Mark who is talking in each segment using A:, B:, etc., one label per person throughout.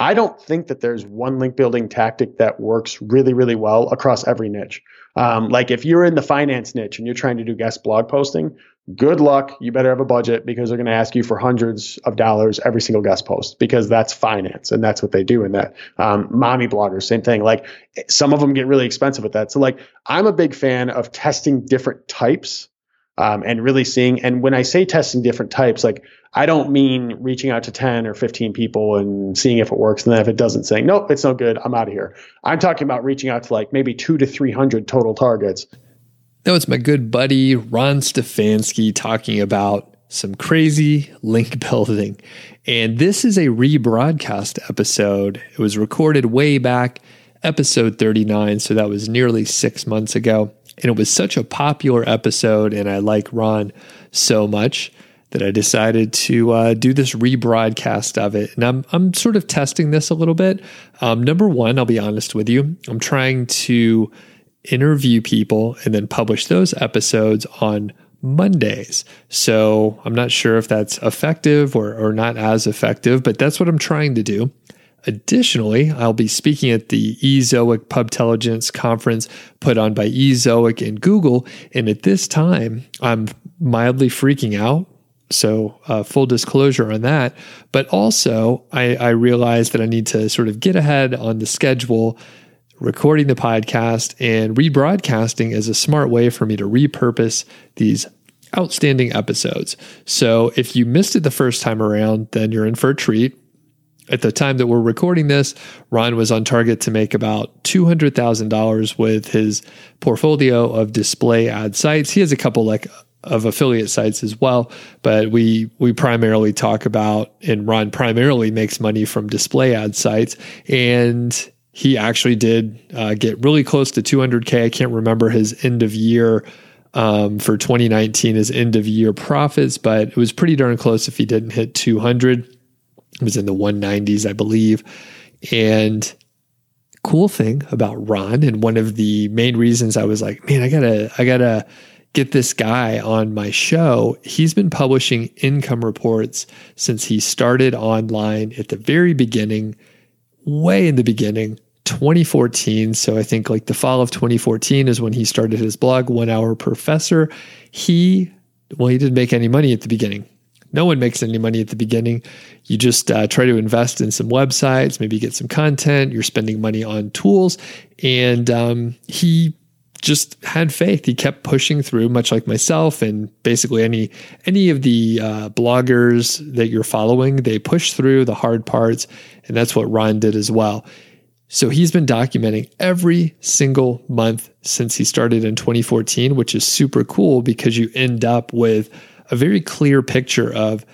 A: I don't think that there's one link building tactic that works really, really well across every niche. Um, like if you're in the finance niche and you're trying to do guest blog posting, good luck. You better have a budget because they're going to ask you for hundreds of dollars every single guest post because that's finance and that's what they do in that. Um, mommy bloggers, same thing. Like some of them get really expensive at that. So like I'm a big fan of testing different types um, and really seeing. And when I say testing different types, like I don't mean reaching out to 10 or 15 people and seeing if it works. And then if it doesn't, saying, nope, it's no good. I'm out of here. I'm talking about reaching out to like maybe two to 300 total targets.
B: That was my good buddy, Ron Stefanski, talking about some crazy link building. And this is a rebroadcast episode. It was recorded way back, episode 39. So that was nearly six months ago. And it was such a popular episode. And I like Ron so much that I decided to uh, do this rebroadcast of it. And I'm, I'm sort of testing this a little bit. Um, number one, I'll be honest with you, I'm trying to interview people and then publish those episodes on Mondays. So I'm not sure if that's effective or, or not as effective, but that's what I'm trying to do. Additionally, I'll be speaking at the Ezoic Pubtelligence conference put on by Ezoic and Google. And at this time, I'm mildly freaking out so, uh, full disclosure on that. But also, I, I realized that I need to sort of get ahead on the schedule. Recording the podcast and rebroadcasting is a smart way for me to repurpose these outstanding episodes. So, if you missed it the first time around, then you're in for a treat. At the time that we're recording this, Ron was on target to make about $200,000 with his portfolio of display ad sites. He has a couple like of affiliate sites as well, but we we primarily talk about and Ron primarily makes money from display ad sites, and he actually did uh, get really close to 200k. I can't remember his end of year um, for 2019, his end of year profits, but it was pretty darn close if he didn't hit 200. It was in the 190s, I believe, and cool thing about Ron and one of the main reasons I was like, man, I gotta, I gotta get this guy on my show. He's been publishing income reports since he started online at the very beginning, way in the beginning, 2014. So I think like the fall of 2014 is when he started his blog, One Hour Professor. He, well, he didn't make any money at the beginning. No one makes any money at the beginning. You just uh, try to invest in some websites, maybe get some content. You're spending money on tools. And um, he just had faith. He kept pushing through, much like myself and basically any any of the uh, bloggers that you're following. They push through the hard parts, and that's what Ron did as well. So he's been documenting every single month since he started in 2014, which is super cool because you end up with a very clear picture of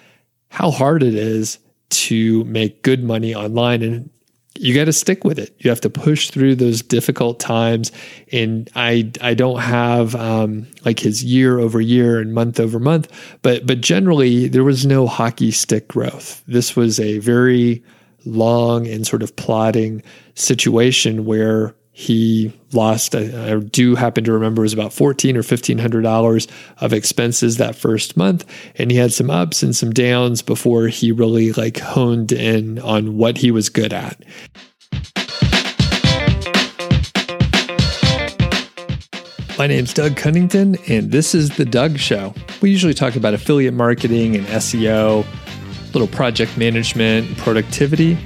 B: how hard it is to make good money online and you got to stick with it. You have to push through those difficult times. And I I don't have um, like his year over year and month over month, but but generally there was no hockey stick growth. This was a very long and sort of plodding situation where he lost I, do happen to remember it was about 14 or 1500 dollars of expenses that first month and he had some ups and some downs before he really like honed in on what he was good at My name's Doug Cunnington, and this is The Doug Show. We usually talk about affiliate marketing and SEO, little project management, productivity.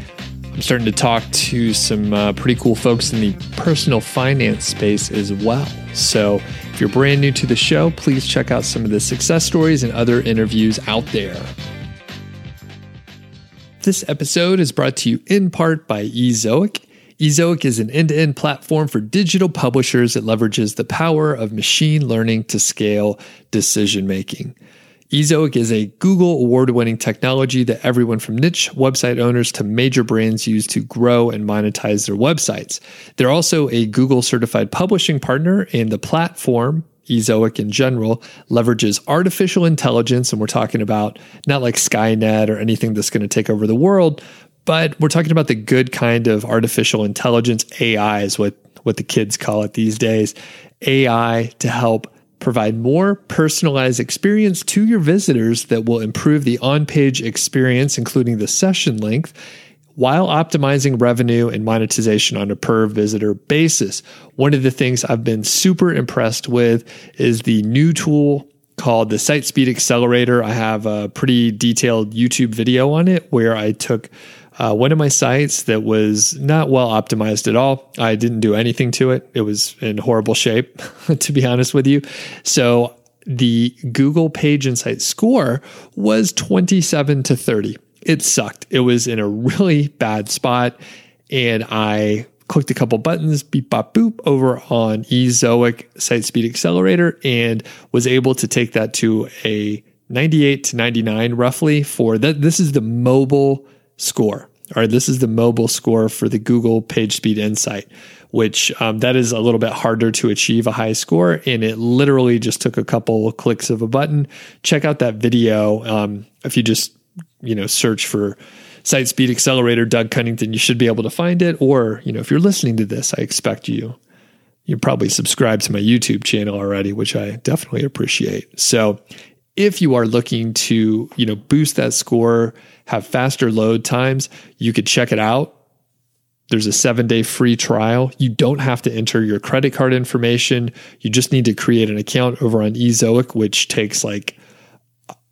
B: I'm starting to talk to some uh, pretty cool folks in the personal finance space as well. So, if you're brand new to the show, please check out some of the success stories and other interviews out there. This episode is brought to you in part by Ezoic. Ezoic is an end to end platform for digital publishers that leverages the power of machine learning to scale decision making. Ezoic is a Google award winning technology that everyone from niche website owners to major brands use to grow and monetize their websites. They're also a Google certified publishing partner, and the platform, Ezoic in general, leverages artificial intelligence. And we're talking about not like Skynet or anything that's going to take over the world, but we're talking about the good kind of artificial intelligence. AI is what, what the kids call it these days. AI to help Provide more personalized experience to your visitors that will improve the on page experience, including the session length, while optimizing revenue and monetization on a per visitor basis. One of the things I've been super impressed with is the new tool called the Site Speed Accelerator. I have a pretty detailed YouTube video on it where I took uh, one of my sites that was not well optimized at all. I didn't do anything to it. It was in horrible shape, to be honest with you. So the Google Page Insight score was 27 to 30. It sucked. It was in a really bad spot. And I clicked a couple buttons, beep, bop, boop, over on eZoic Site Speed Accelerator and was able to take that to a 98 to 99 roughly for that. This is the mobile score. All right, this is the mobile score for the Google Page Speed Insight which um, that is a little bit harder to achieve a high score. And it literally just took a couple clicks of a button. Check out that video. Um, if you just, you know, search for Site Speed Accelerator, Doug Cunnington, you should be able to find it. Or, you know, if you're listening to this, I expect you, you probably subscribed to my YouTube channel already, which I definitely appreciate. So if you are looking to, you know, boost that score, have faster load times, you could check it out there's a seven day free trial. You don't have to enter your credit card information. You just need to create an account over on eZoic, which takes like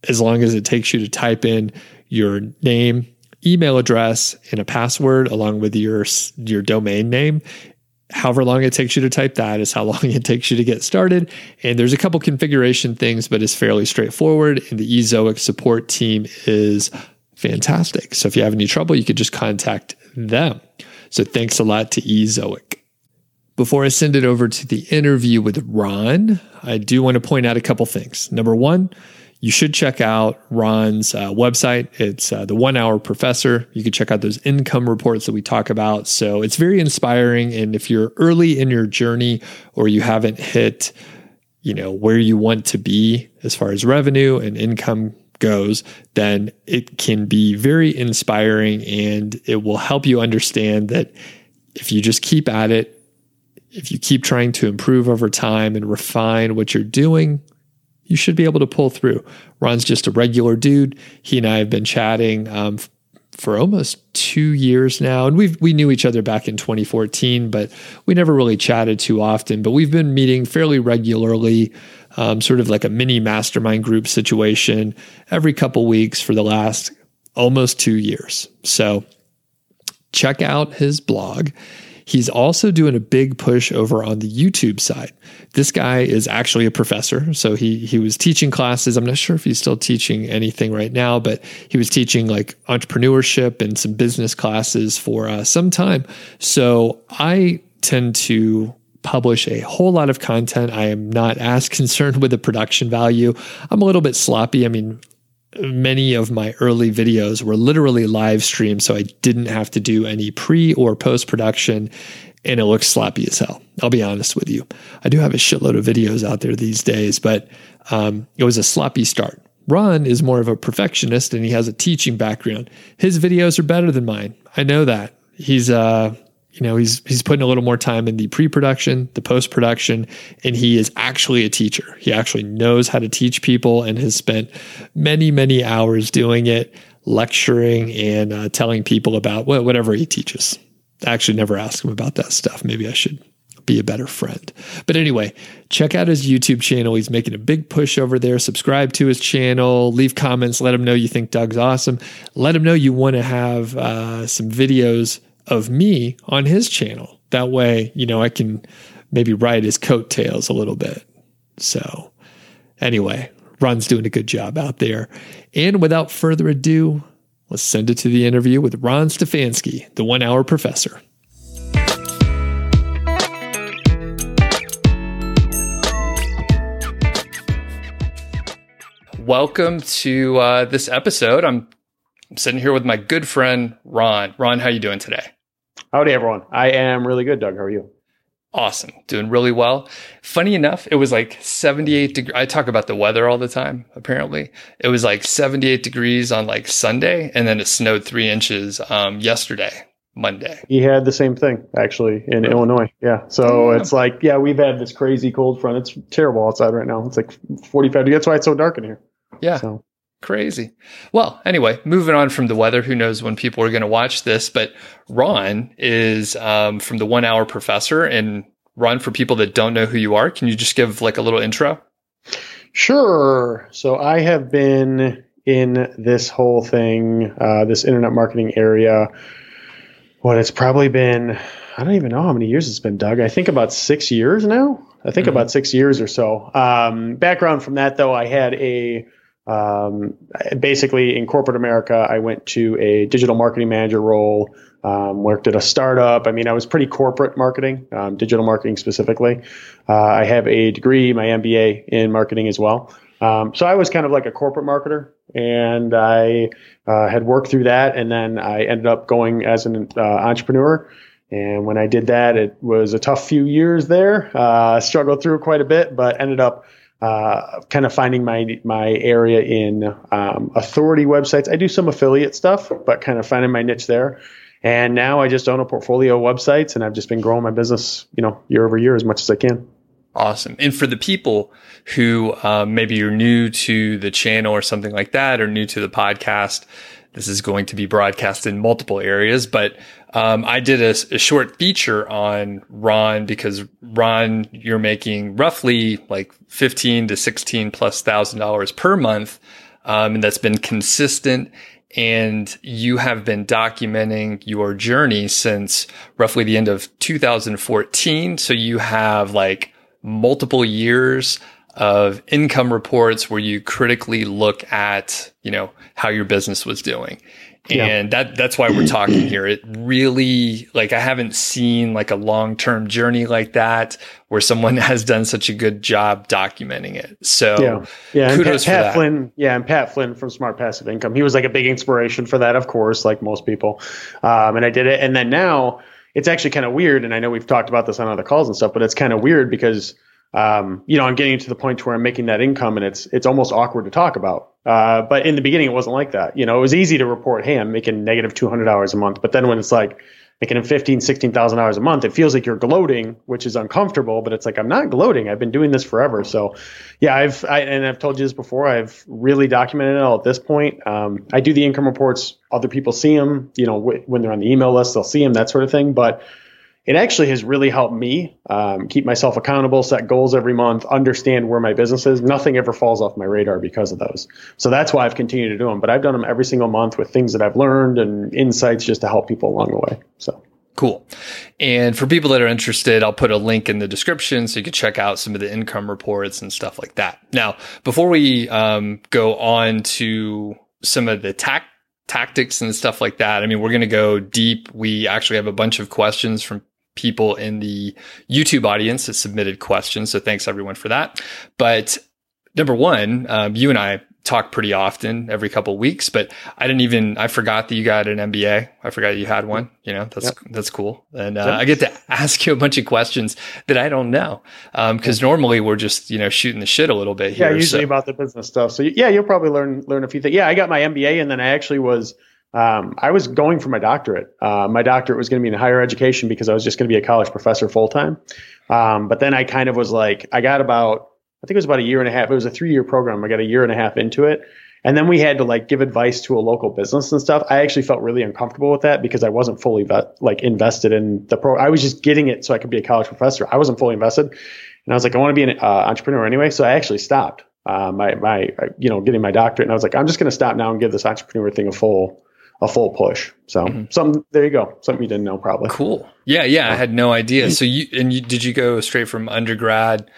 B: as long as it takes you to type in your name, email address, and a password along with your your domain name. However long it takes you to type that is how long it takes you to get started. And there's a couple configuration things, but it's fairly straightforward. And the eZoic support team is fantastic. So if you have any trouble, you could just contact them. So thanks a lot to eZoic. Before I send it over to the interview with Ron, I do want to point out a couple things. Number one, you should check out Ron's uh, website. It's uh, the One Hour Professor. You can check out those income reports that we talk about. So it's very inspiring. And if you're early in your journey or you haven't hit, you know, where you want to be as far as revenue and income goes, then it can be very inspiring and it will help you understand that if you just keep at it, if you keep trying to improve over time and refine what you're doing, you should be able to pull through. Ron's just a regular dude. He and I have been chatting um, for almost two years now, and we we knew each other back in 2014, but we never really chatted too often. But we've been meeting fairly regularly um, sort of like a mini mastermind group situation every couple weeks for the last almost two years. So check out his blog. He's also doing a big push over on the YouTube side. This guy is actually a professor. So he he was teaching classes. I'm not sure if he's still teaching anything right now, but he was teaching like entrepreneurship and some business classes for uh, some time. So I tend to publish a whole lot of content. I am not as concerned with the production value. I'm a little bit sloppy. I mean, many of my early videos were literally live streamed, so I didn't have to do any pre or post production, and it looks sloppy as hell. I'll be honest with you. I do have a shitload of videos out there these days, but um, it was a sloppy start. Ron is more of a perfectionist and he has a teaching background. His videos are better than mine. I know that. He's uh you know he's he's putting a little more time in the pre-production the post-production and he is actually a teacher. He actually knows how to teach people and has spent many many hours doing it lecturing and uh, telling people about whatever he teaches. I actually never ask him about that stuff. Maybe i should be a better friend. But anyway check out his youtube channel. He's making a big push over there. Subscribe to his channel. Leave comments. Let him know you think doug's awesome. Let him know you want to have uh, some videos of me on his channel. That way, you know, I can maybe ride his coattails a little bit. So, anyway, Ron's doing a good job out there. And without further ado, let's send it to the interview with Ron Stefanski, the one hour professor. Welcome to uh, this episode. I'm sitting here with my good friend Ron. Ron, how you doing today?
A: Howdy, everyone. I am really good, Doug. How are you?
B: Awesome. Doing really well. Funny enough, it was like 78 degrees. I talk about the weather all the time, apparently. It was like 78 degrees on like Sunday, and then it snowed three inches um, yesterday, Monday.
A: He had the same thing, actually, in really? Illinois. Yeah. So it's like, yeah, we've had this crazy cold front. It's terrible outside right now. It's like 45 degrees. That's why it's so dark in here.
B: Yeah. So. Crazy. Well, anyway, moving on from the weather, who knows when people are going to watch this, but Ron is um, from the One Hour Professor. And Ron, for people that don't know who you are, can you just give like a little intro?
A: Sure. So I have been in this whole thing, uh, this internet marketing area. What it's probably been, I don't even know how many years it's been, Doug. I think about six years now. I think mm-hmm. about six years or so. Um, background from that, though, I had a um, basically in corporate America, I went to a digital marketing manager role. Um, worked at a startup. I mean, I was pretty corporate marketing, um, digital marketing specifically. Uh, I have a degree, my MBA in marketing as well. Um, so I was kind of like a corporate marketer, and I uh, had worked through that, and then I ended up going as an uh, entrepreneur. And when I did that, it was a tough few years there. Uh, struggled through quite a bit, but ended up uh, kind of finding my my area in um, authority websites. I do some affiliate stuff, but kind of finding my niche there. And now I just own a portfolio of websites, and I've just been growing my business, you know, year over year as much as I can.
B: Awesome. And for the people who um, maybe you're new to the channel or something like that, or new to the podcast, this is going to be broadcast in multiple areas. But um, I did a, a, short feature on Ron because Ron, you're making roughly like 15 to 16 plus thousand dollars per month. Um, and that's been consistent. And you have been documenting your journey since roughly the end of 2014. So you have like multiple years of income reports where you critically look at, you know, how your business was doing. And yeah. that that's why we're talking here. It really like I haven't seen like a long-term journey like that where someone has done such a good job documenting it. So
A: yeah, yeah. Kudos and Pat, Pat Flynn, yeah, and Pat Flynn from Smart Passive Income. He was like a big inspiration for that, of course, like most people. Um, and I did it, and then now it's actually kind of weird. And I know we've talked about this on other calls and stuff, but it's kind of weird because um, you know, I'm getting to the point to where I'm making that income and it's it's almost awkward to talk about. Uh, but in the beginning, it wasn't like that. You know, it was easy to report, hey, I'm making negative $200 a month. But then when it's like making fifteen, sixteen thousand dollars a month, it feels like you're gloating, which is uncomfortable. But it's like I'm not gloating. I've been doing this forever. So, yeah, I've I, and I've told you this before. I've really documented it all at this point. Um, I do the income reports. Other people see them. You know, w- when they're on the email list, they'll see them. That sort of thing. But it actually has really helped me um, keep myself accountable, set goals every month, understand where my business is. Nothing ever falls off my radar because of those. So that's why I've continued to do them. But I've done them every single month with things that I've learned and insights just to help people along the way. So.
B: Cool. And for people that are interested, I'll put a link in the description so you can check out some of the income reports and stuff like that. Now, before we um, go on to some of the tac- tactics and stuff like that, I mean, we're going to go deep. We actually have a bunch of questions from people in the YouTube audience that submitted questions. So thanks everyone for that. But number one, um, you and I talk pretty often every couple of weeks, but I didn't even, I forgot that you got an MBA. I forgot you had one, you know, that's, yep. that's cool. And uh, yep. I get to ask you a bunch of questions that I don't know. Um, cause normally we're just, you know, shooting the shit a little bit here.
A: Yeah, usually so. about the business stuff. So yeah, you'll probably learn, learn a few things. Yeah. I got my MBA and then I actually was, um, I was going for my doctorate. Uh, my doctorate was going to be in higher education because I was just going to be a college professor full time. Um, but then I kind of was like, I got about, I think it was about a year and a half. It was a three year program. I got a year and a half into it. And then we had to like give advice to a local business and stuff. I actually felt really uncomfortable with that because I wasn't fully vet, like invested in the pro. I was just getting it so I could be a college professor. I wasn't fully invested, and I was like, I want to be an uh, entrepreneur anyway. So I actually stopped uh, my my you know getting my doctorate, and I was like, I'm just going to stop now and give this entrepreneur thing a full a full push. So mm-hmm. some there you go. Something you didn't know probably.
B: Cool. Yeah, yeah. I had no idea. So you and you did you go straight from undergrad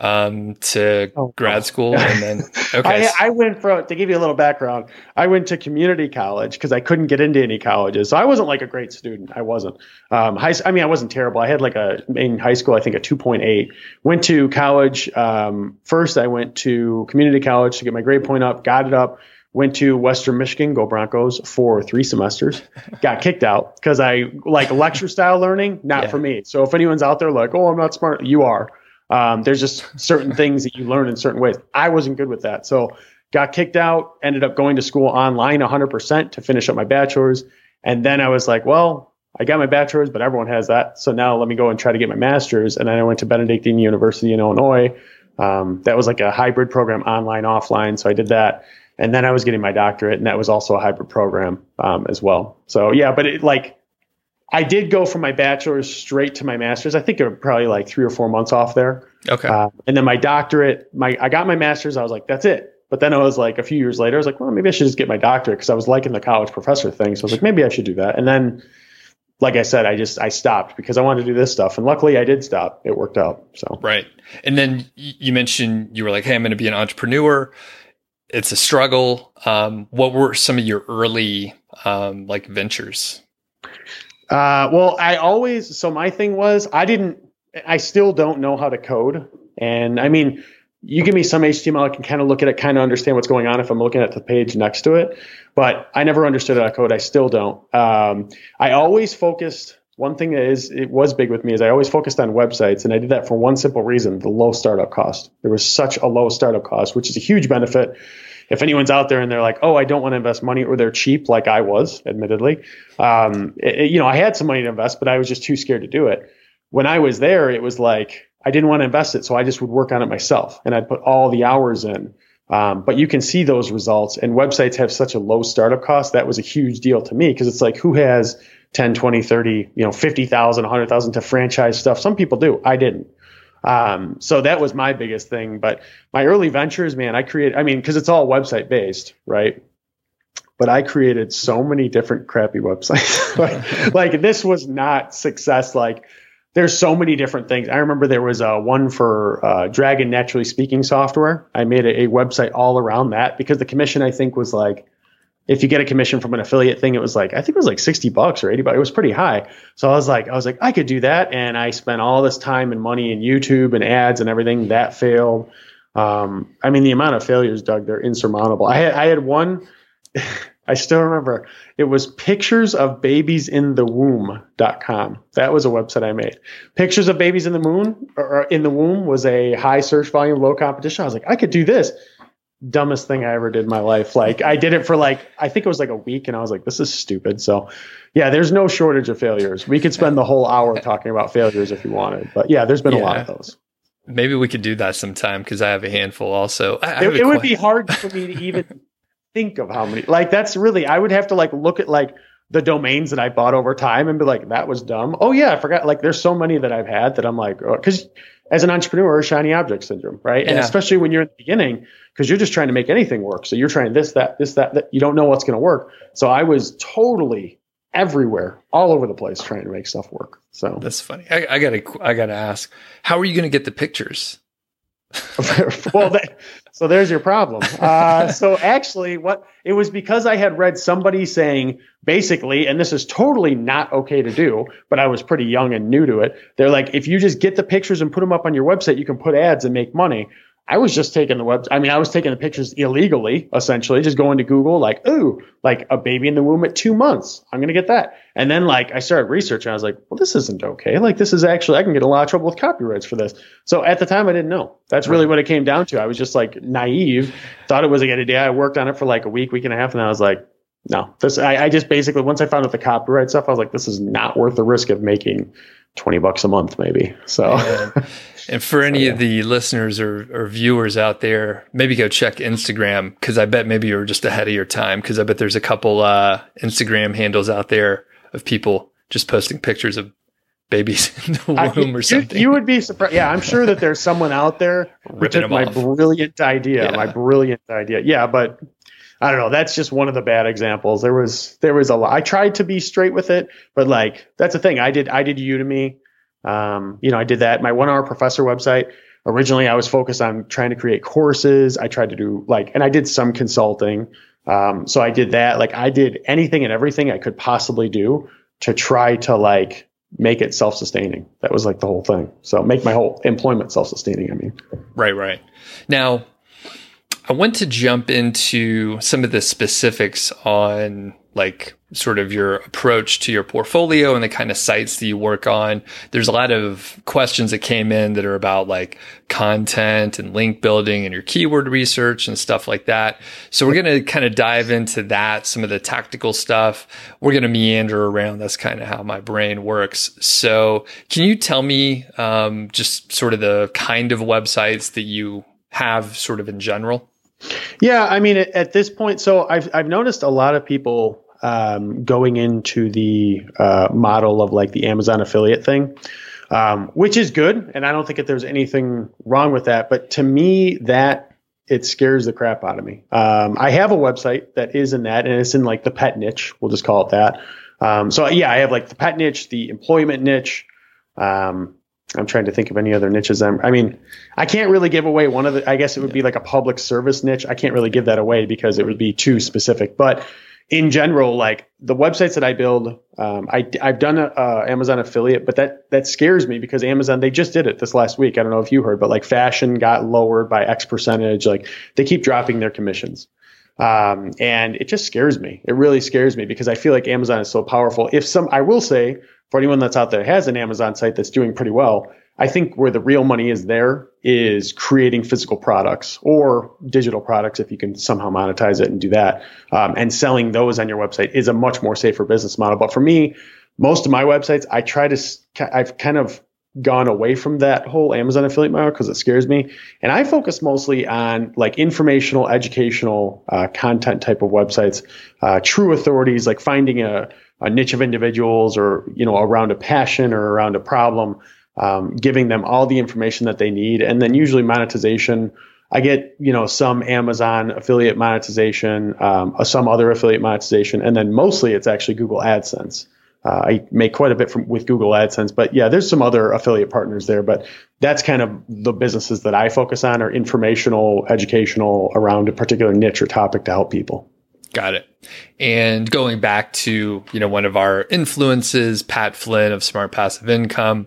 B: um, to oh, grad school and then okay.
A: I, I went from to give you a little background. I went to community college because I couldn't get into any colleges. So I wasn't like a great student. I wasn't. Um, high, I mean, I wasn't terrible. I had like a in high school, I think a 2.8. Went to college. Um, first, I went to community college to get my grade point up. Got it up went to Western Michigan, go Broncos, for three semesters. Got kicked out because I like lecture style learning, not yeah. for me. So if anyone's out there like, oh, I'm not smart, you are. Um, there's just certain things that you learn in certain ways. I wasn't good with that. So got kicked out, ended up going to school online 100% to finish up my bachelor's. And then I was like, well, I got my bachelor's, but everyone has that. So now let me go and try to get my master's. And then I went to Benedictine University in Illinois. Um, that was like a hybrid program, online, offline. So I did that and then I was getting my doctorate, and that was also a hybrid program um, as well. So yeah, but it like I did go from my bachelor's straight to my master's. I think it was probably like three or four months off there.
B: Okay.
A: Uh, and then my doctorate, my I got my master's. I was like, that's it. But then I was like, a few years later, I was like, well, maybe I should just get my doctorate because I was liking the college professor thing. So I was like, maybe I should do that. And then, like I said, I just I stopped because I wanted to do this stuff. And luckily, I did stop. It worked out. So
B: right. And then you mentioned you were like, hey, I'm going to be an entrepreneur. It's a struggle. Um, what were some of your early um, like ventures?
A: Uh, well, I always so my thing was I didn't. I still don't know how to code, and I mean, you give me some HTML, I can kind of look at it, kind of understand what's going on if I'm looking at the page next to it. But I never understood how to code. I still don't. Um, I always focused. One thing that is it was big with me is I always focused on websites, and I did that for one simple reason: the low startup cost. There was such a low startup cost, which is a huge benefit if anyone's out there and they're like, oh, I don't want to invest money, or they're cheap, like I was, admittedly, um, it, you know, I had some money to invest, but I was just too scared to do it. When I was there, it was like I didn't want to invest it, so I just would work on it myself, and I'd put all the hours in. Um, but you can see those results, and websites have such a low startup cost. That was a huge deal to me because it's like, who has 10, 20, 30, you know, 50,000, 100,000 to franchise stuff? Some people do. I didn't. Um, so that was my biggest thing. But my early ventures, man, I created, I mean, because it's all website based, right? But I created so many different crappy websites. like, like, this was not success. Like there's so many different things. I remember there was a one for uh, Dragon Naturally Speaking software. I made a, a website all around that because the commission I think was like if you get a commission from an affiliate thing, it was like I think it was like sixty bucks or eighty bucks. It was pretty high. So I was like, I was like, I could do that, and I spent all this time and money in YouTube and ads and everything. That failed. Um, I mean, the amount of failures, Doug, they're insurmountable. I had I had one. I still remember it was pictures of babies in the womb.com. That was a website I made. Pictures of babies in the moon or in the womb was a high search volume, low competition. I was like, I could do this dumbest thing I ever did in my life. Like I did it for like I think it was like a week and I was like this is stupid. So yeah, there's no shortage of failures. We could spend the whole hour talking about failures if you wanted. But yeah, there's been yeah. a lot of those.
B: Maybe we could do that sometime because I have a handful also.
A: I, it, it would be hard for me to even think of how many. Like that's really I would have to like look at like the domains that I bought over time and be like that was dumb. Oh yeah, I forgot like there's so many that I've had that I'm like oh, cuz as an entrepreneur, shiny object syndrome, right? Yeah. And especially when you're in the beginning, because you're just trying to make anything work. So you're trying this, that, this, that, that. You don't know what's going to work. So I was totally everywhere, all over the place, trying to make stuff work. So
B: that's funny. I, I gotta, I gotta ask, how are you going to get the pictures?
A: well, that, so there's your problem. Uh, so actually, what it was because I had read somebody saying basically, and this is totally not okay to do, but I was pretty young and new to it. They're like, if you just get the pictures and put them up on your website, you can put ads and make money. I was just taking the web. I mean, I was taking the pictures illegally, essentially, just going to Google, like, ooh, like a baby in the womb at two months. I'm gonna get that. And then like I started researching. I was like, well, this isn't okay. Like this is actually I can get a lot of trouble with copyrights for this. So at the time, I didn't know. That's really what it came down to. I was just like naive, thought it was a good idea. I worked on it for like a week, week and a half, and I was like, no, this. I, I just basically once I found out the copyright stuff, I was like, this is not worth the risk of making 20 bucks a month maybe so
B: and for any so, yeah. of the listeners or, or, viewers out there maybe go check instagram because i bet maybe you're just ahead of your time because i bet there's a couple uh, instagram handles out there of people just posting pictures of babies in the womb I, or something
A: you, you, would be surprised yeah i'm sure that there's someone out there took my off. brilliant idea yeah. my brilliant idea yeah but I don't know. That's just one of the bad examples. There was there was a lot. I tried to be straight with it, but like that's the thing. I did I did Udemy. Um, you know, I did that. My one hour professor website. Originally, I was focused on trying to create courses. I tried to do like, and I did some consulting. Um, so I did that. Like I did anything and everything I could possibly do to try to like make it self sustaining. That was like the whole thing. So make my whole employment self sustaining. I mean,
B: right, right. Now, I want to jump into some of the specifics on like sort of your approach to your portfolio and the kind of sites that you work on. There's a lot of questions that came in that are about like content and link building and your keyword research and stuff like that. So we're going to kind of dive into that, some of the tactical stuff. We're going to meander around. That's kind of how my brain works. So can you tell me um, just sort of the kind of websites that you have sort of in general?
A: Yeah, I mean, at, this point, so I've I've noticed a lot of people um, going into the uh, model of like the Amazon affiliate thing, um, which is good, and I don't think that there's anything wrong with that. But to me, that it scares the crap out of me. Um, I have a website that is in that, and it's in like the pet niche. We'll just call it that. Um, so yeah, I have like the pet niche, the employment niche. Um, I'm trying to think of any other niches. I'm, I mean, I can't really give away one of the. I guess it would be like a public service niche. I can't really give that away because it would be too specific. But in general, like the websites that I build, um, I, I've done a, a, Amazon affiliate, but that that scares me because Amazon they just did it this last week. I don't know if you heard, but like fashion got lowered by X percentage. Like they keep dropping their commissions. Um, and it just scares me. It really scares me because I feel like Amazon is so powerful. If some, I will say, for anyone that's out there has an Amazon site that's doing pretty well, I think where the real money is there is creating physical products or digital products if you can somehow monetize it and do that. Um, and selling those on your website is a much more safer business model. But for me, most of my websites, I try to, I've kind of gone away from that whole Amazon affiliate model because it scares me. And I focus mostly on like informational, educational uh, content type of websites, uh, true authorities, like finding a, a, niche of individuals or, you know, around a passion or around a problem, um, giving them all the information that they need. And then usually monetization. I get, you know, some Amazon affiliate monetization, um, some other affiliate monetization, and then mostly it's actually Google AdSense. Uh, I make quite a bit from with Google AdSense, but yeah, there's some other affiliate partners there. But that's kind of the businesses that I focus on are informational, educational around a particular niche or topic to help people.
B: Got it. And going back to you know one of our influences, Pat Flynn of Smart Passive Income.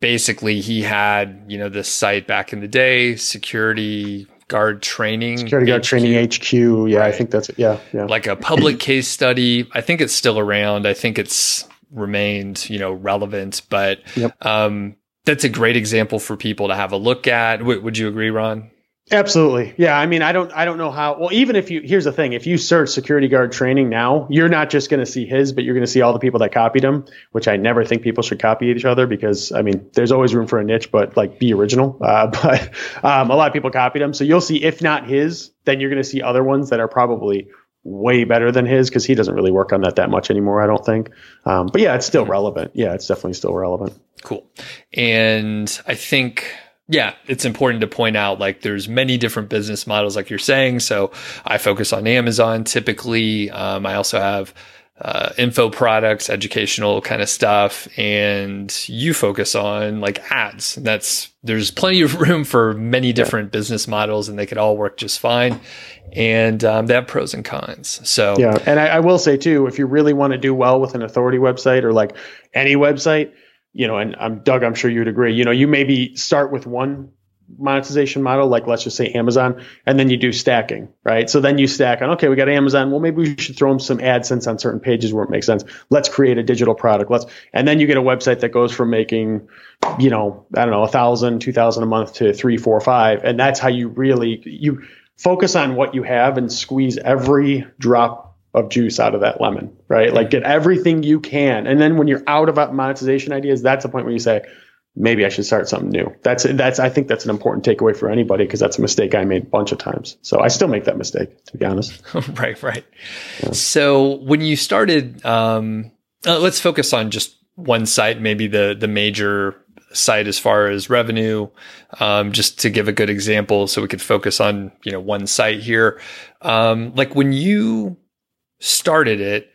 B: Basically, he had you know this site back in the day, security guard training.
A: Security guard HQ. training HQ. Yeah, right. I think that's it. Yeah, yeah.
B: Like a public case study. I think it's still around. I think it's remained, you know, relevant, but yep. um, that's a great example for people to have a look at. W- would you agree, Ron?
A: Absolutely. Yeah. I mean, I don't, I don't know how, well, even if you, here's the thing, if you search security guard training now, you're not just going to see his, but you're going to see all the people that copied him, which I never think people should copy each other because I mean, there's always room for a niche, but like be original. Uh, but um, a lot of people copied him. So you'll see, if not his, then you're going to see other ones that are probably way better than his because he doesn't really work on that that much anymore, I don't think. Um, but yeah, it's still relevant. Yeah, it's definitely still relevant.
B: Cool. And I think, yeah, it's important to point out like there's many different business models, like you're saying. So I focus on Amazon typically. Um, I also have uh, info products, educational kind of stuff, and you focus on like ads. And that's there's plenty of room for many different yeah. business models, and they could all work just fine. And um, they have pros and cons. So
A: yeah, and I, I will say too, if you really want to do well with an authority website or like any website, you know, and I'm Doug, I'm sure you'd agree, you know, you maybe start with one monetization model, like let's just say Amazon, and then you do stacking, right? So then you stack on, okay, we got Amazon. Well, maybe we should throw them some AdSense on certain pages where it makes sense. Let's create a digital product. Let's, and then you get a website that goes from making, you know, I don't know, a thousand, two thousand a month to three, four, five. And that's how you really, you focus on what you have and squeeze every drop of juice out of that lemon, right? Like get everything you can. And then when you're out of monetization ideas, that's the point where you say, maybe I should start something new. That's that's I think that's an important takeaway for anybody because that's a mistake I made a bunch of times. So I still make that mistake to be honest.
B: right, right. Yeah. So when you started, um, uh, let's focus on just one site, maybe the the major site as far as revenue, um, just to give a good example, so we could focus on you know one site here. Um, like when you started it,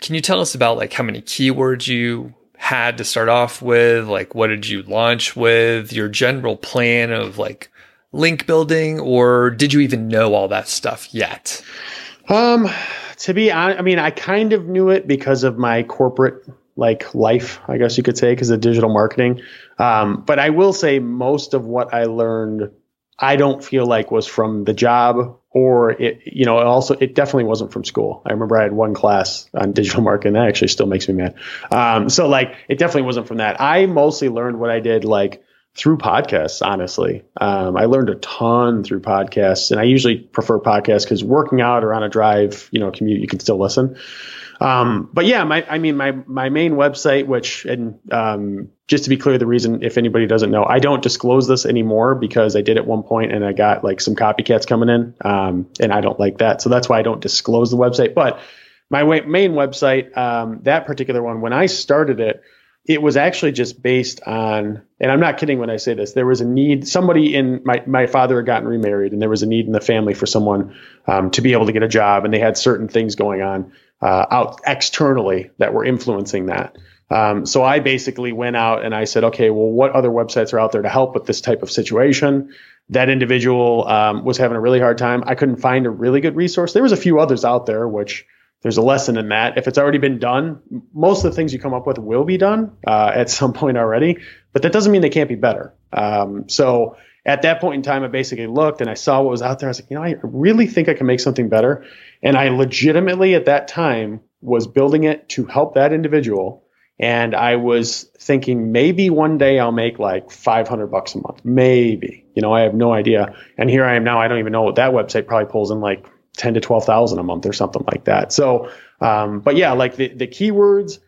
B: can you tell us about like how many keywords you had to start off with? Like, what did you launch with? Your general plan of like link building, or did you even know all that stuff yet?
A: Um, to be honest, I mean, I kind of knew it because of my corporate like life, I guess you could say, because of digital marketing. Um, but I will say most of what I learned, I don't feel like was from the job or it, you know, also it definitely wasn't from school. I remember I had one class on digital marketing that actually still makes me mad. Um, so like it definitely wasn't from that. I mostly learned what I did like through podcasts, honestly. Um, I learned a ton through podcasts, and I usually prefer podcasts because working out or on a drive, you know, commute, you can still listen. Um, but yeah, my, I mean, my, my main website, which, and, um, just to be clear, the reason, if anybody doesn't know, I don't disclose this anymore because I did at one point and I got like some copycats coming in. Um, and I don't like that. So that's why I don't disclose the website. But my main website, um, that particular one, when I started it, it was actually just based on, and I'm not kidding when I say this, there was a need, somebody in my, my father had gotten remarried and there was a need in the family for someone um, to be able to get a job and they had certain things going on uh, out externally that were influencing that. Um, so I basically went out and I said, okay, well, what other websites are out there to help with this type of situation? That individual um, was having a really hard time. I couldn't find a really good resource. There was a few others out there, which there's a lesson in that. If it's already been done, most of the things you come up with will be done uh, at some point already, but that doesn't mean they can't be better. Um, so at that point in time, I basically looked and I saw what was out there. I was like, you know, I really think I can make something better. And I legitimately at that time was building it to help that individual. And I was thinking maybe one day I'll make like 500 bucks a month. Maybe, you know, I have no idea. And here I am now. I don't even know what that website probably pulls in like 10 to 12,000 a month or something like that. So, um, but yeah, like the, the keywords,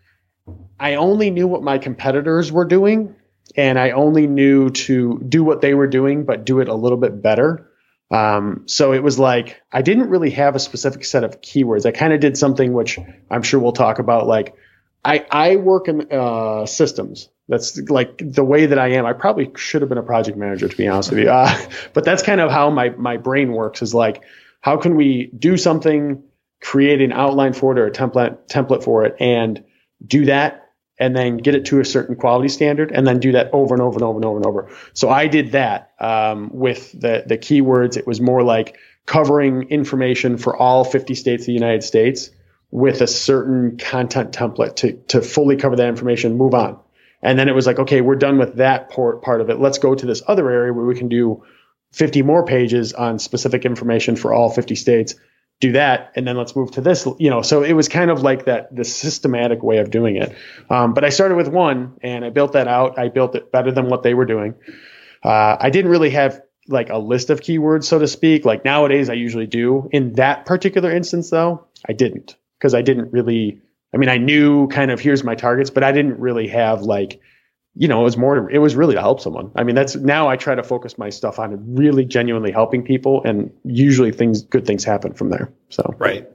A: I only knew what my competitors were doing and I only knew to do what they were doing, but do it a little bit better. Um, so it was like I didn't really have a specific set of keywords. I kind of did something which I'm sure we'll talk about. Like I I work in uh, systems. That's like the way that I am. I probably should have been a project manager to be honest with you. Uh, but that's kind of how my my brain works. Is like how can we do something, create an outline for it or a template template for it, and do that and then get it to a certain quality standard and then do that over and over and over and over and over. So I did that um, with the, the keywords. It was more like covering information for all 50 states of the United States with a certain content template to, to fully cover that information, move on. And then it was like, okay, we're done with that part of it. Let's go to this other area where we can do 50 more pages on specific information for all 50 states do that and then let's move to this you know so it was kind of like that the systematic way of doing it. Um, but i started with one and i built that out. I built it better than what they were doing. Uh, i didn't really have like a list of keywords so to speak. Like nowadays i usually do. In that particular instance though i didn't because i didn't really i mean i knew kind of here's my targets but i didn't really have like you know, it was more, it was really to help someone. I mean, that's now I try to focus my stuff on really genuinely helping people and usually things, good things happen from there. So,
B: right.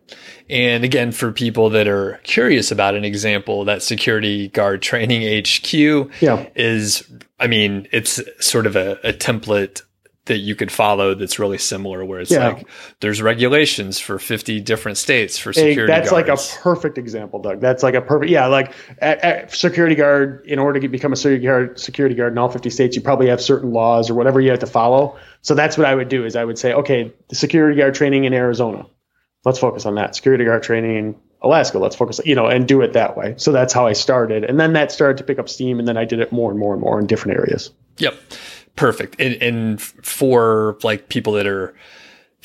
B: And again, for people that are curious about an example, that security guard training HQ
A: yeah.
B: is, I mean, it's sort of a, a template that you could follow that's really similar where it's yeah. like there's regulations for 50 different states for security
A: that's
B: guards.
A: like a perfect example doug. That's like a perfect yeah like at, at security guard in order to become a security guard security guard in all 50 states you probably have certain laws or whatever you have to follow. So that's what i would do is i would say okay the security guard training in arizona let's focus on that. Security guard training in alaska let's focus you know and do it that way. So that's how i started. And then that started to pick up steam and then i did it more and more and more in different areas.
B: Yep perfect. And, and for like people that are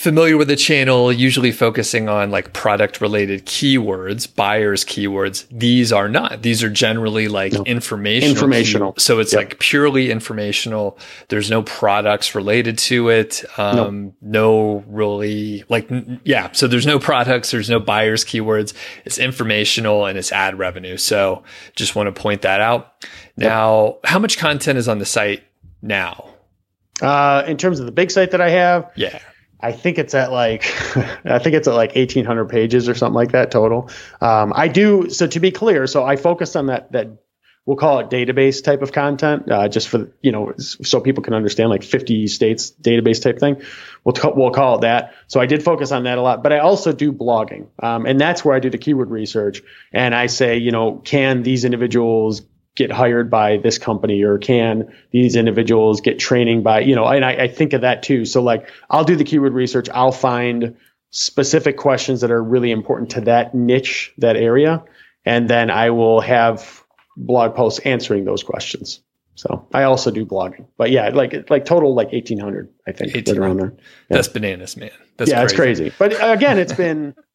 B: familiar with the channel, usually focusing on like product related keywords, buyers keywords. These are not. These are generally like no. informational.
A: Informational.
B: So it's yep. like purely informational. There's no products related to it. Um, no. no really like, yeah. So there's no products. There's no buyers keywords. It's informational and it's ad revenue. So just want to point that out. Now, yep. how much content is on the site now?
A: Uh, in terms of the big site that I have,
B: yeah,
A: I think it's at like I think it's at like 1800 pages or something like that total. Um, I do so to be clear, so I focused on that that we'll call it database type of content, uh, just for you know so people can understand like 50 states database type thing. We'll t- we'll call it that. So I did focus on that a lot, but I also do blogging, um, and that's where I do the keyword research, and I say you know can these individuals get hired by this company or can these individuals get training by you know and I, I, think of that too. So like i'll do the keyword research. I'll find specific questions that are really important to that niche that area and then i will have blog posts answering those questions. So i also do blogging. But yeah like like total like 1800 i think 1800. around there.
B: Yeah. that's bananas man. That's
A: yeah
B: crazy.
A: it's crazy. But again it's been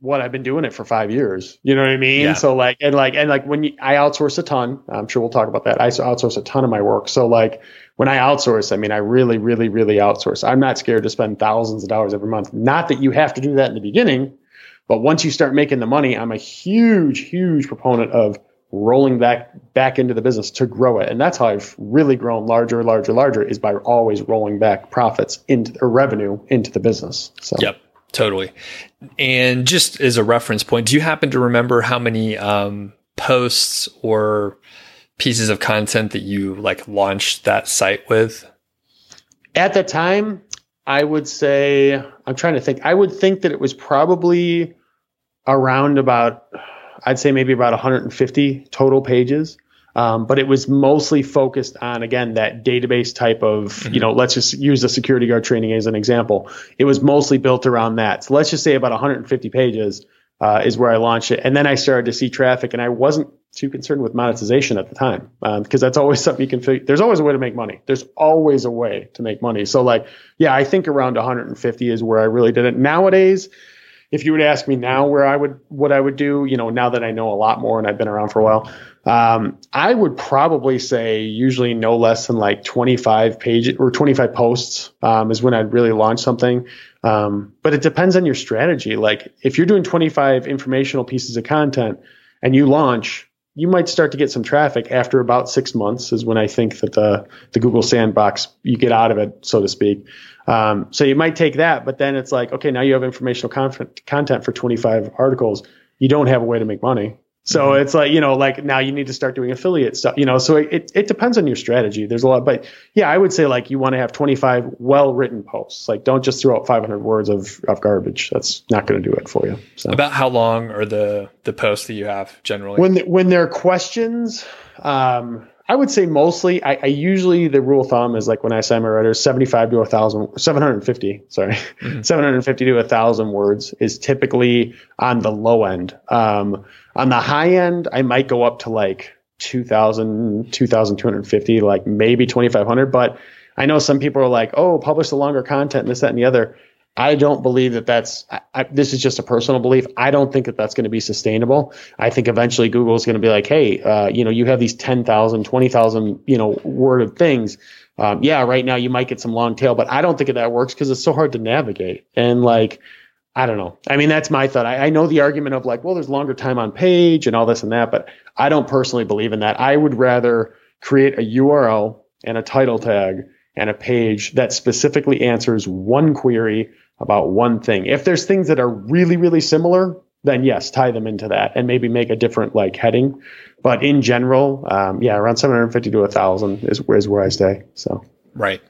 A: what I've been doing it for five years. You know what I mean?
B: Yeah.
A: So like, and like, and like when you, I outsource a ton, I'm sure we'll talk about that. I outsource a ton of my work. So like when I outsource, I mean, I really, really, really outsource. I'm not scared to spend thousands of dollars every month. Not that you have to do that in the beginning, but once you start making the money, I'm a huge, huge proponent of rolling back back into the business to grow it. And that's how I've really grown larger, larger, larger is by always rolling back profits into or revenue into the business. So
B: Yep. Totally. And just as a reference point, do you happen to remember how many um, posts or pieces of content that you like launched that site with?
A: At the time, I would say I'm trying to think. I would think that it was probably around about I'd say maybe about 150 total pages. Um, but it was mostly focused on again that database type of mm-hmm. you know let's just use the security guard training as an example. It was mostly built around that. So let's just say about 150 pages uh, is where i launched it. And then i started to see traffic and i wasn't too concerned with monetization at the time because um, that's always something you can figure there's always a way to make money. There's always a way to make money. So like yeah i think around 150 is where i really did it. Nowadays if you would ask me now where I would what I would do, you know, now that I know a lot more and I've been around for a while, um, I would probably say usually no less than like 25 pages or 25 posts um, is when I'd really launch something. Um, but it depends on your strategy. Like if you're doing 25 informational pieces of content and you launch, you might start to get some traffic after about six months is when I think that the the Google sandbox you get out of it, so to speak. Um, so you might take that, but then it's like, okay, now you have informational content content for 25 articles. You don't have a way to make money. So it's like, you know, like now you need to start doing affiliate stuff, you know, so it, it depends on your strategy. There's a lot, but yeah, I would say like you want to have 25 well written posts. Like don't just throw out 500 words of, of garbage. That's not going to do it for you.
B: So. About how long are the, the posts that you have generally?
A: When, when they're questions, um, I would say mostly. I, I, usually the rule of thumb is like when I sign my writers, seventy-five to a thousand, seven hundred fifty. Sorry, mm-hmm. seven hundred and fifty to a thousand words is typically on the low end. Um, on the high end, I might go up to like 2,000, 2,250, like maybe twenty five hundred. But I know some people are like, oh, publish the longer content and this, that, and the other. I don't believe that that's, I, I, this is just a personal belief. I don't think that that's going to be sustainable. I think eventually Google is going to be like, hey, uh, you know, you have these 10,000, 20,000, you know, word of things. Um, yeah, right now you might get some long tail, but I don't think that, works because it's so hard to navigate. And like, I don't know. I mean, that's my thought. I, I know the argument of like, well, there's longer time on page and all this and that, but I don't personally believe in that. I would rather create a URL and a title tag and a page that specifically answers one query about one thing. If there's things that are really, really similar, then yes, tie them into that and maybe make a different like heading. But in general, um, yeah, around 750 to a thousand is, is where I stay. So,
B: right.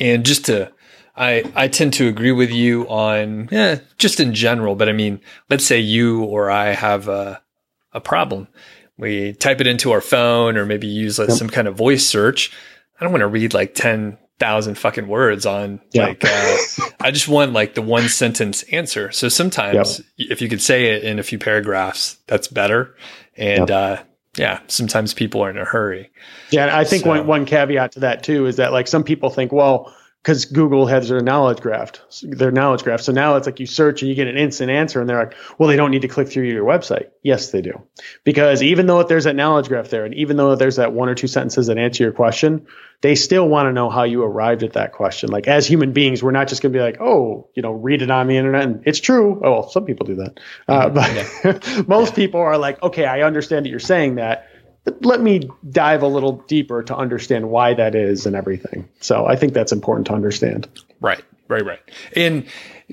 B: And just to, I, I tend to agree with you on, yeah, just in general, but I mean, let's say you or I have a, a problem. We type it into our phone or maybe use like, yep. some kind of voice search. I don't want to read like 10 thousand fucking words on yeah. like uh, I just want like the one sentence answer. So sometimes yep. if you could say it in a few paragraphs, that's better. And yep. uh, yeah, sometimes people are in a hurry.
A: Yeah, I think so. one one caveat to that too is that like some people think, well, because Google has their knowledge graph, their knowledge graph. So now it's like you search and you get an instant answer, and they're like, well, they don't need to click through your website. Yes, they do, because even though there's that knowledge graph there, and even though there's that one or two sentences that answer your question, they still want to know how you arrived at that question. Like as human beings, we're not just going to be like, oh, you know, read it on the internet, and it's true. Oh, well, some people do that, uh, mm-hmm. but yeah. most yeah. people are like, okay, I understand that you're saying that let me dive a little deeper to understand why that is and everything. So I think that's important to understand.
B: Right, right, right. And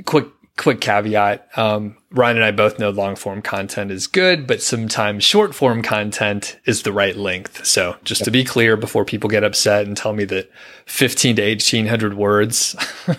B: quick, quick caveat: um, Ryan and I both know long form content is good, but sometimes short form content is the right length. So just to be clear, before people get upset and tell me that fifteen to eighteen hundred words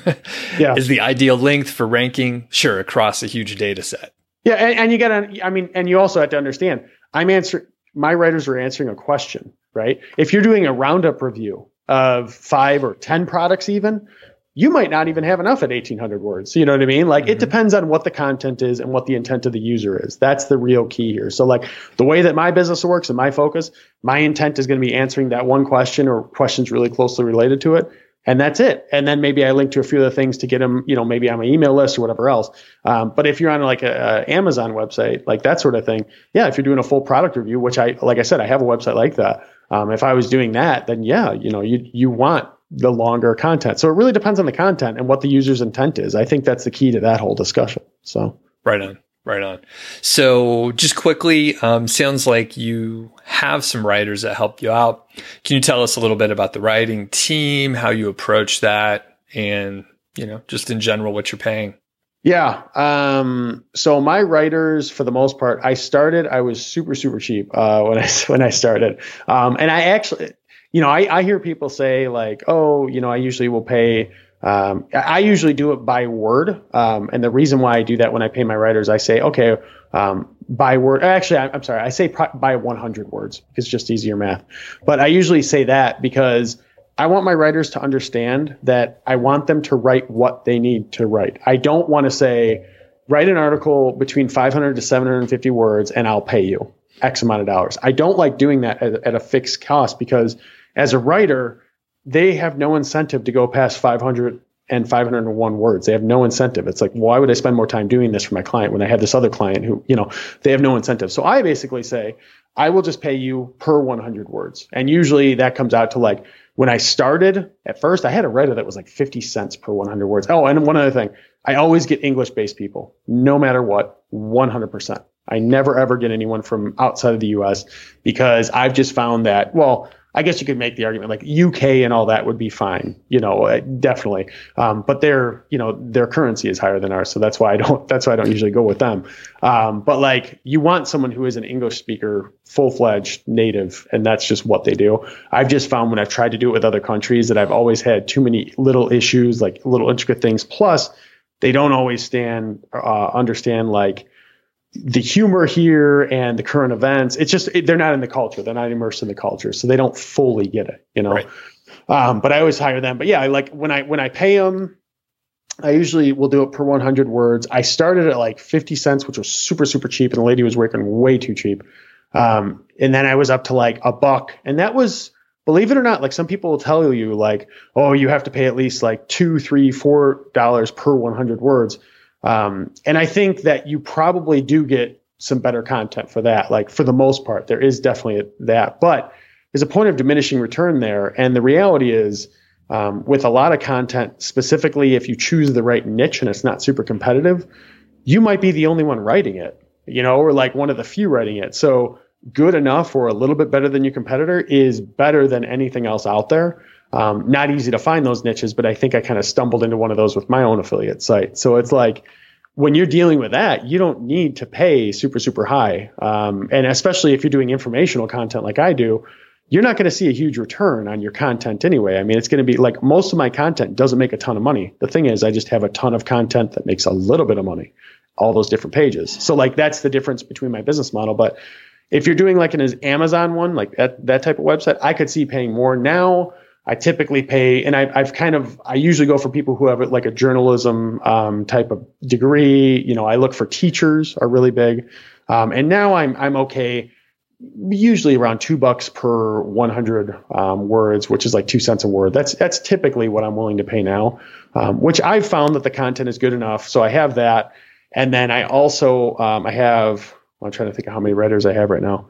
B: yeah. is the ideal length for ranking, sure, across a huge data set.
A: Yeah, and, and you got to, I mean, and you also have to understand. I'm answering my writers are answering a question, right? If you're doing a roundup review of five or 10 products, even, you might not even have enough at 1800 words. You know what I mean? Like mm-hmm. it depends on what the content is and what the intent of the user is. That's the real key here. So, like the way that my business works and my focus, my intent is going to be answering that one question or questions really closely related to it. And that's it. And then maybe I link to a few other things to get them, you know, maybe on my email list or whatever else. Um, but if you're on like a, a, Amazon website, like that sort of thing, yeah, if you're doing a full product review, which I, like I said, I have a website like that. Um, if I was doing that, then yeah, you know, you you want the longer content. So it really depends on the content and what the user's intent is. I think that's the key to that whole discussion. So
B: right on. Right on. So, just quickly, um, sounds like you have some writers that help you out. Can you tell us a little bit about the writing team, how you approach that, and you know, just in general, what you're paying?
A: Yeah. Um, so my writers, for the most part, I started. I was super super cheap uh, when I when I started, um, and I actually, you know, I, I hear people say like, oh, you know, I usually will pay um, I usually do it by word. Um, and the reason why I do that when I pay my writers, I say, okay, um, by word. Actually, I'm, sorry. I say pro- by 100 words. Because it's just easier math. But I usually say that because I want my writers to understand that I want them to write what they need to write. I don't want to say, write an article between 500 to 750 words and I'll pay you X amount of dollars. I don't like doing that at, at a fixed cost because as a writer, they have no incentive to go past 500 and 501 words. They have no incentive. It's like, why would I spend more time doing this for my client when I have this other client who, you know, they have no incentive. So I basically say, I will just pay you per 100 words. And usually that comes out to like, when I started at first, I had a writer that was like 50 cents per 100 words. Oh, and one other thing, I always get English based people, no matter what, 100%. I never ever get anyone from outside of the US because I've just found that, well, I guess you could make the argument like UK and all that would be fine, you know, uh, definitely. Um, but their, you know, their currency is higher than ours, so that's why I don't. That's why I don't usually go with them. Um, but like, you want someone who is an English speaker, full fledged native, and that's just what they do. I've just found when I've tried to do it with other countries that I've always had too many little issues, like little intricate things. Plus, they don't always stand uh, understand like the humor here and the current events it's just it, they're not in the culture. They're not immersed in the culture so they don't fully get it you know? Right. um, but i always hire them. But yeah I like when i when i pay them i usually will do it per 100 words. I started at like 50 cents which was super super cheap and the lady was working way too cheap. Um, and then i was up to like a buck. And that was believe it or not like some people will tell you like oh you have to pay at least like two three four dollars per 100 words um, and I think that you probably do get some better content for that. Like for the most part, there is definitely that, but there's a point of diminishing return there. And the reality is, um, with a lot of content, specifically if you choose the right niche and it's not super competitive, you might be the only one writing it, you know, or like one of the few writing it. So good enough or a little bit better than your competitor is better than anything else out there. Um, not easy to find those niches, but I think I kind of stumbled into one of those with my own affiliate site. So it's like when you're dealing with that, you don't need to pay super, super high. Um, and especially if you're doing informational content like I do, you're not going to see a huge return on your content anyway. I mean, it's going to be like most of my content doesn't make a ton of money. The thing is, I just have a ton of content that makes a little bit of money, all those different pages. So, like, that's the difference between my business model. But if you're doing like an Amazon one, like that, that type of website, I could see paying more now. I typically pay, and I, have kind of, I usually go for people who have like a journalism um, type of degree. You know, I look for teachers are really big, um, and now I'm I'm okay, usually around two bucks per 100 um, words, which is like two cents a word. That's that's typically what I'm willing to pay now, um, which I've found that the content is good enough. So I have that, and then I also um, I have I'm trying to think of how many writers I have right now.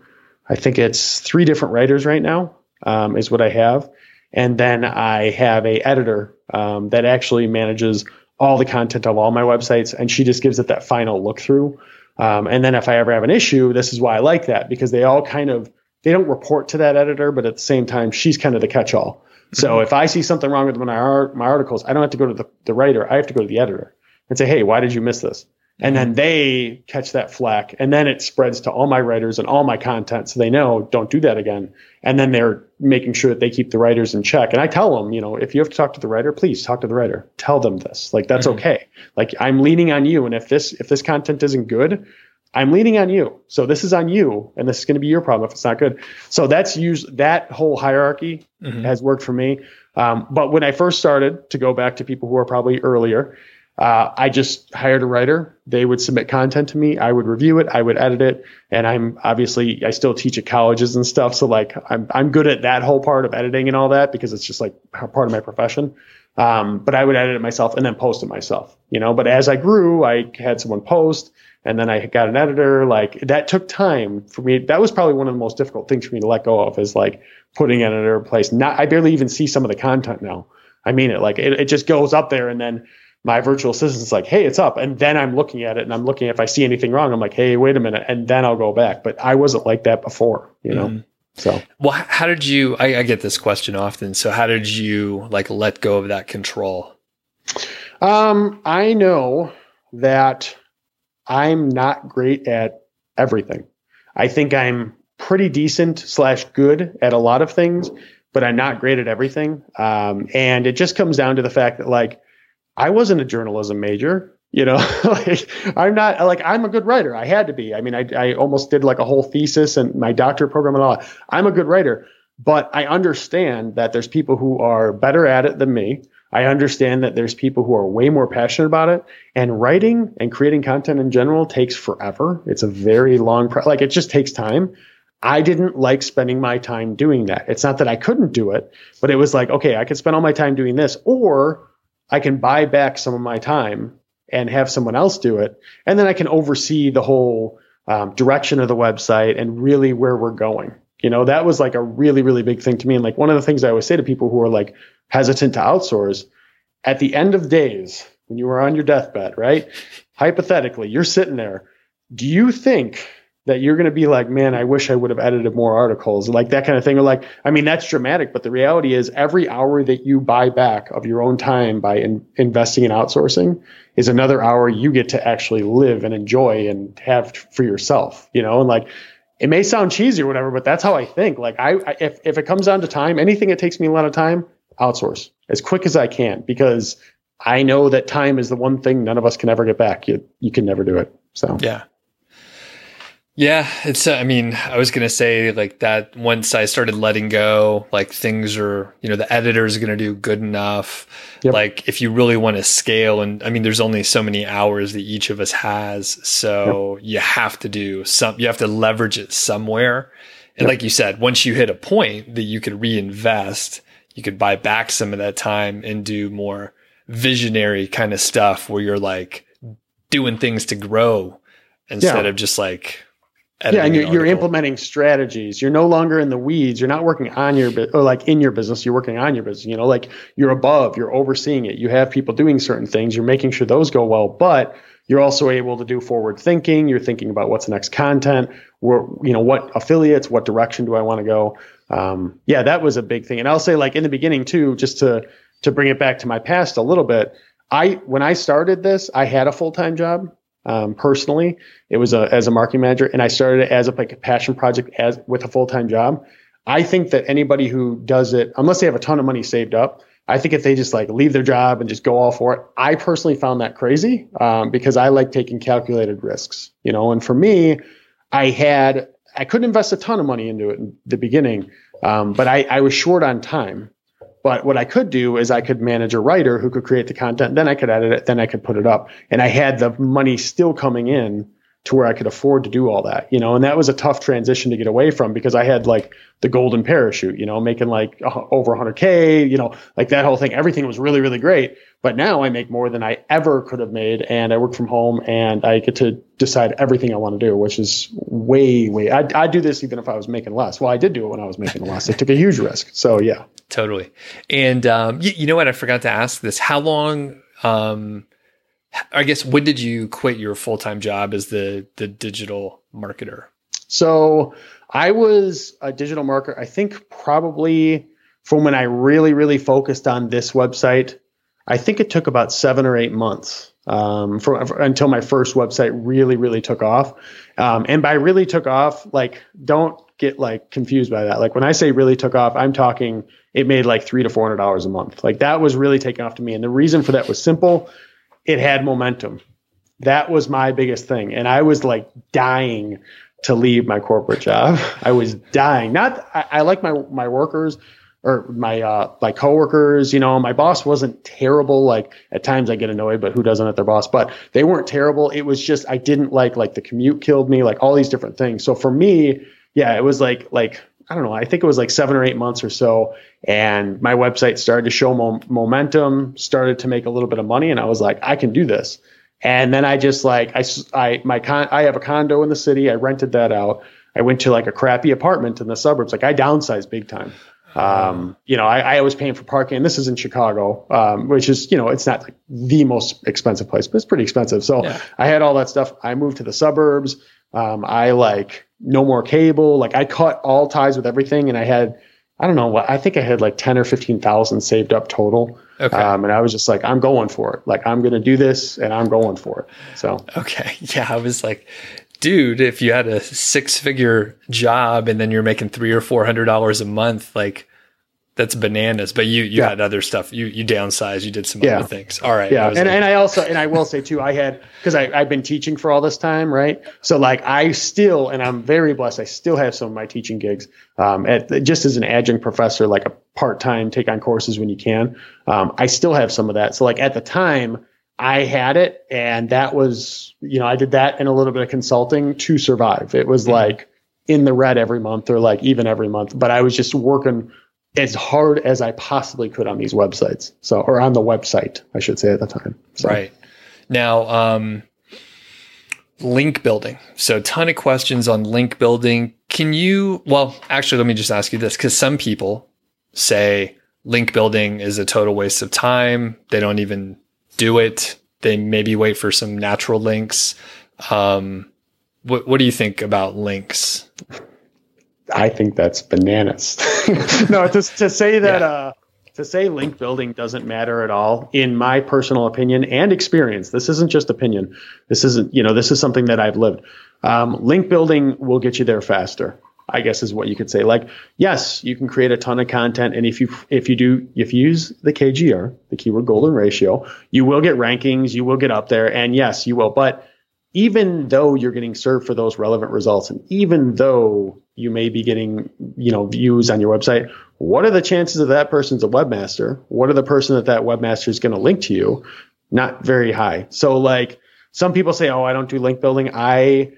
A: I think it's three different writers right now um, is what I have. And then I have a editor um, that actually manages all the content of all my websites, and she just gives it that final look through. Um, and then if I ever have an issue, this is why I like that because they all kind of they don't report to that editor, but at the same time, she's kind of the catch-all. Mm-hmm. So if I see something wrong with one of my, my articles, I don't have to go to the, the writer. I have to go to the editor and say, hey, why did you miss this? And then they catch that flack. And then it spreads to all my writers and all my content. So they know, don't do that again. And then they're making sure that they keep the writers in check. And I tell them, you know, if you have to talk to the writer, please talk to the writer. Tell them this. Like, that's mm-hmm. okay. Like, I'm leaning on you. And if this, if this content isn't good, I'm leaning on you. So this is on you. And this is going to be your problem if it's not good. So that's used, that whole hierarchy mm-hmm. has worked for me. Um, but when I first started, to go back to people who are probably earlier, uh, I just hired a writer. They would submit content to me. I would review it. I would edit it. And I'm obviously I still teach at colleges and stuff. So like I'm I'm good at that whole part of editing and all that because it's just like part of my profession. Um, but I would edit it myself and then post it myself. You know. But as I grew, I had someone post, and then I got an editor. Like that took time for me. That was probably one of the most difficult things for me to let go of is like putting an editor in place. Not I barely even see some of the content now. I mean it. Like it, it just goes up there and then my virtual assistant's like, hey, it's up. And then I'm looking at it and I'm looking if I see anything wrong, I'm like, hey, wait a minute. And then I'll go back. But I wasn't like that before, you know? Mm. So,
B: well, how did you, I, I, get this question often. So how did you like let go of that control?
A: Um, I know that I'm not great at everything. I think I'm pretty decent slash good at a lot of things, but I'm not great at everything. Um, and it just comes down to the fact that like, I wasn't a journalism major. You know, like I'm not like I'm a good writer. I had to be. I mean, I, I almost did like a whole thesis and my doctorate program and all. I'm a good writer, but I understand that there's people who are better at it than me. I understand that there's people who are way more passionate about it. And writing and creating content in general takes forever. It's a very long, pro- like it just takes time. I didn't like spending my time doing that. It's not that I couldn't do it, but it was like, okay, I could spend all my time doing this, or I can buy back some of my time and have someone else do it. And then I can oversee the whole um, direction of the website and really where we're going. You know, that was like a really, really big thing to me. And like one of the things I always say to people who are like hesitant to outsource at the end of days, when you were on your deathbed, right? Hypothetically, you're sitting there. Do you think that you're going to be like, man, I wish I would have edited more articles, like that kind of thing. Or like, I mean, that's dramatic, but the reality is every hour that you buy back of your own time by in, investing in outsourcing is another hour you get to actually live and enjoy and have for yourself, you know, and like, it may sound cheesy or whatever, but that's how I think. Like I, I if, if it comes down to time, anything that takes me a lot of time, outsource as quick as I can because I know that time is the one thing none of us can ever get back. You, you can never do it. So
B: yeah, yeah, it's. Uh, I mean, I was gonna say like that. Once I started letting go, like things are, you know, the editor is gonna do good enough. Yep. Like if you really want to scale, and I mean, there's only so many hours that each of us has, so yep. you have to do some. You have to leverage it somewhere. And yep. like you said, once you hit a point that you could reinvest, you could buy back some of that time and do more visionary kind of stuff where you're like doing things to grow instead yeah. of just like
A: yeah, and you're, you're, implementing strategies. You're no longer in the weeds. You're not working on your or like in your business. You're working on your business. You know, like you're above. You're overseeing it. You have people doing certain things. You're making sure those go well, but you're also able to do forward thinking. You're thinking about what's the next content. Where you know what affiliates, what direction do I want to go? Um, yeah, that was a big thing. And I'll say like in the beginning too, just to to bring it back to my past a little bit. I when I started this, I had a full time job um, personally. It was a, as a marketing manager, and I started it as a, like a passion project as with a full time job. I think that anybody who does it, unless they have a ton of money saved up, I think if they just like leave their job and just go all for it, I personally found that crazy um, because I like taking calculated risks, you know. And for me, I had I couldn't invest a ton of money into it in the beginning, um, but I, I was short on time. But what I could do is I could manage a writer who could create the content, then I could edit it, then I could put it up. And I had the money still coming in to where I could afford to do all that, you know, and that was a tough transition to get away from because I had like the golden parachute, you know, making like over 100K, you know, like that whole thing. Everything was really, really great. But now I make more than I ever could have made and I work from home and I get to decide everything I want to do, which is way, way, I'd, I'd do this even if I was making less. Well, I did do it when I was making less. I took a huge risk. So yeah.
B: Totally. And um, you, you, know what? I forgot to ask this. How long, um, I guess, when did you quit your full time job as the, the digital marketer?
A: So I was a digital marketer, I think probably from when I really, really focused on this website I think it took about seven or eight months um, for, until my first website really, really took off. Um, and by really took off, like don't get like confused by that. Like when I say really took off, I'm talking it made like three to four hundred dollars a month. Like that was really taking off to me. And the reason for that was simple. It had momentum. That was my biggest thing. And I was like dying to leave my corporate job. I was dying. Not I, I like my my workers or my uh, my coworkers, you know, my boss wasn't terrible. Like at times I get annoyed, but who doesn't at their boss? But they weren't terrible. It was just I didn't like like the commute killed me, like all these different things. So for me, yeah, it was like like I don't know. I think it was like seven or eight months or so, and my website started to show mo- momentum, started to make a little bit of money, and I was like, I can do this. And then I just like I I my con I have a condo in the city. I rented that out. I went to like a crappy apartment in the suburbs. Like I downsized big time. Um, you know, I, I was paying for parking, this is in Chicago, um, which is, you know, it's not like the most expensive place, but it's pretty expensive. So yeah. I had all that stuff. I moved to the suburbs. Um, I like no more cable. Like I cut all ties with everything, and I had, I don't know what, I think I had like ten or fifteen thousand saved up total. Okay. Um, and I was just like, I'm going for it. Like I'm going to do this, and I'm going for it. So
B: okay, yeah, I was like, dude, if you had a six figure job and then you're making three or four hundred dollars a month, like that's bananas. But you you yeah. had other stuff. You you downsized. You did some yeah. other things. All right.
A: Yeah. And, like, and I also and I will say too, I had because I I've been teaching for all this time, right? So like I still and I'm very blessed. I still have some of my teaching gigs. Um, at just as an adjunct professor, like a part time, take on courses when you can. Um, I still have some of that. So like at the time I had it, and that was, you know, I did that and a little bit of consulting to survive. It was mm-hmm. like in the red every month or like even every month, but I was just working as hard as I possibly could on these websites. So, or on the website, I should say at the time.
B: So. Right. Now, um, link building. So, ton of questions on link building. Can you, well, actually, let me just ask you this because some people say link building is a total waste of time. They don't even do it. They maybe wait for some natural links. Um, what, what do you think about links?
A: I think that's bananas. no, to, to say that, yeah. uh, to say link building doesn't matter at all, in my personal opinion and experience, this isn't just opinion. This isn't, you know, this is something that I've lived. Um, link building will get you there faster. I guess is what you could say. Like, yes, you can create a ton of content, and if you if you do if you use the KGR, the keyword golden ratio, you will get rankings, you will get up there, and yes, you will. But even though you're getting served for those relevant results, and even though you may be getting you know views on your website, what are the chances of that person's a webmaster? What are the person that that webmaster is going to link to you? Not very high. So like some people say, oh, I don't do link building. I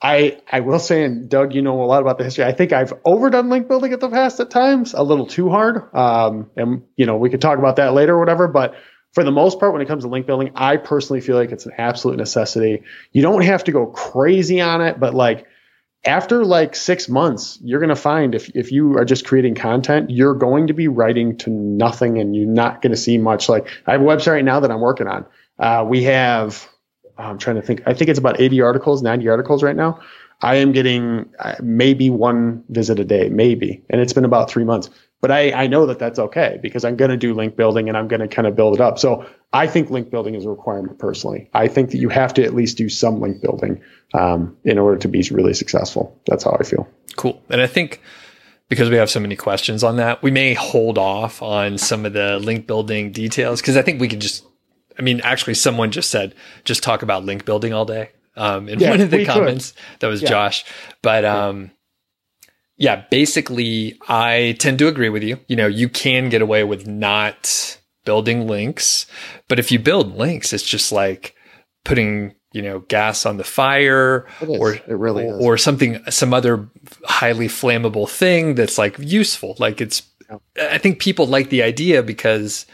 A: I I will say, and Doug, you know a lot about the history. I think I've overdone link building at the past at times, a little too hard. Um, and you know we could talk about that later or whatever. But for the most part, when it comes to link building, I personally feel like it's an absolute necessity. You don't have to go crazy on it, but like after like six months, you're going to find if, if you are just creating content, you're going to be writing to nothing and you're not going to see much. Like I have a website right now that I'm working on. Uh, we have I'm trying to think. I think it's about 80 articles, 90 articles right now. I am getting uh, maybe one visit a day, maybe, and it's been about three months. But I, I know that that's okay because I'm going to do link building and I'm going to kind of build it up. So I think link building is a requirement personally. I think that you have to at least do some link building um, in order to be really successful. That's how I feel.
B: Cool. And I think because we have so many questions on that, we may hold off on some of the link building details because I think we could just I mean, actually, someone just said, just talk about link building all day um, in yeah, one of the comments. Could. That was yeah. Josh. But um, yeah, basically, I tend to agree with you. You know, you can get away with not building links, but if you build links, it's just like putting you know gas on the fire
A: or it really
B: is. or something some other highly flammable thing that's like useful like it's i think people like the idea because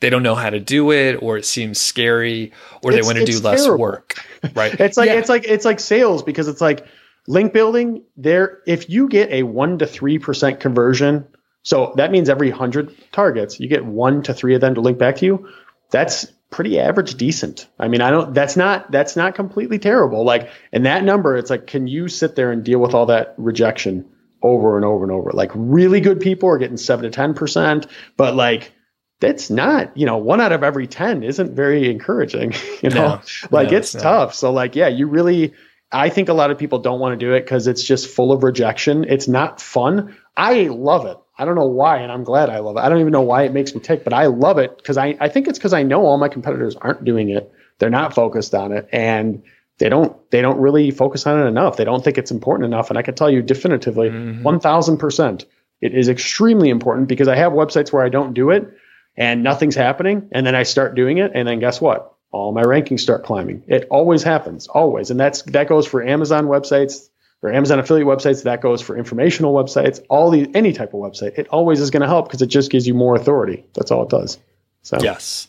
B: they don't know how to do it or it seems scary or it's, they want to do less work right
A: it's like yeah. it's like it's like sales because it's like link building there if you get a 1 to 3% conversion so that means every 100 targets you get 1 to 3 of them to link back to you that's pretty average decent. I mean i don't that's not that's not completely terrible. Like and that number it's like can you sit there and deal with all that rejection over and over and over? Like really good people are getting 7 to 10% but like that's not, you know, one out of every 10 isn't very encouraging, you know, no, like no, it's no. tough. So like, yeah, you really, I think a lot of people don't want to do it because it's just full of rejection. It's not fun. I love it. I don't know why, and I'm glad I love it. I don't even know why it makes me tick, but I love it because I, I think it's because I know all my competitors aren't doing it. They're not focused on it. And they don't they don't really focus on it enough. They don't think it's important enough. And I can tell you definitively, mm-hmm. one thousand percent, It is extremely important because I have websites where I don't do it and nothing's happening. And then I start doing it. And then guess what? All my rankings start climbing. It always happens, always. And that's that goes for Amazon websites or Amazon affiliate websites. That goes for informational websites, all the any type of website. It always is going to help because it just gives you more authority. That's all it does.
B: So yes,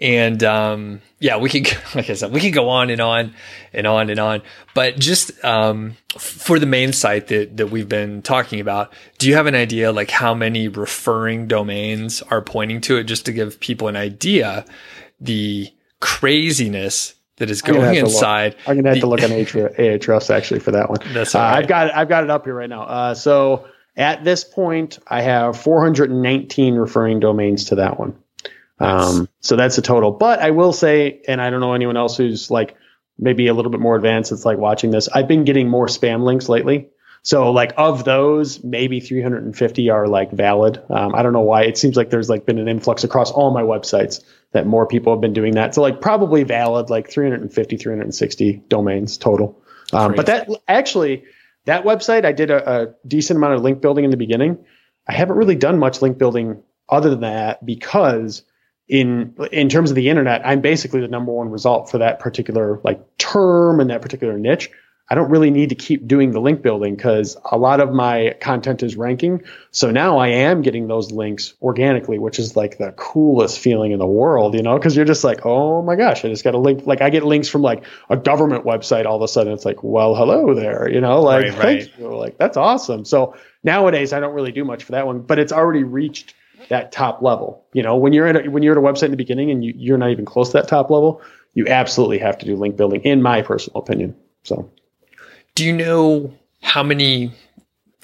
B: and um, yeah, we could like I said, we could go on and on and on and on. But just um, for the main site that that we've been talking about, do you have an idea like how many referring domains are pointing to it, just to give people an idea the craziness that is going inside.
A: I'm gonna have the, to look on Ahrefs actually for that one. That's uh, I've got it, I've got it up here right now. Uh, so at this point, I have 419 referring domains to that one. Um, so that's the total. But I will say, and I don't know anyone else who's like maybe a little bit more advanced. It's like watching this. I've been getting more spam links lately. So like of those, maybe 350 are like valid. Um, I don't know why. It seems like there's like been an influx across all my websites that more people have been doing that. So like probably valid, like 350, 360 domains total. Um, but that actually, that website, I did a, a decent amount of link building in the beginning. I haven't really done much link building other than that because in in terms of the internet, I'm basically the number one result for that particular like term and that particular niche. I don't really need to keep doing the link building because a lot of my content is ranking. So now I am getting those links organically, which is like the coolest feeling in the world, you know, because you're just like, oh my gosh, I just got a link. Like I get links from like a government website. All of a sudden it's like, well, hello there, you know, like, right, right. thank you. Like, that's awesome. So nowadays I don't really do much for that one, but it's already reached that top level. You know, when you're at a, when you're at a website in the beginning and you, you're not even close to that top level, you absolutely have to do link building, in my personal opinion. So,
B: do you know how many?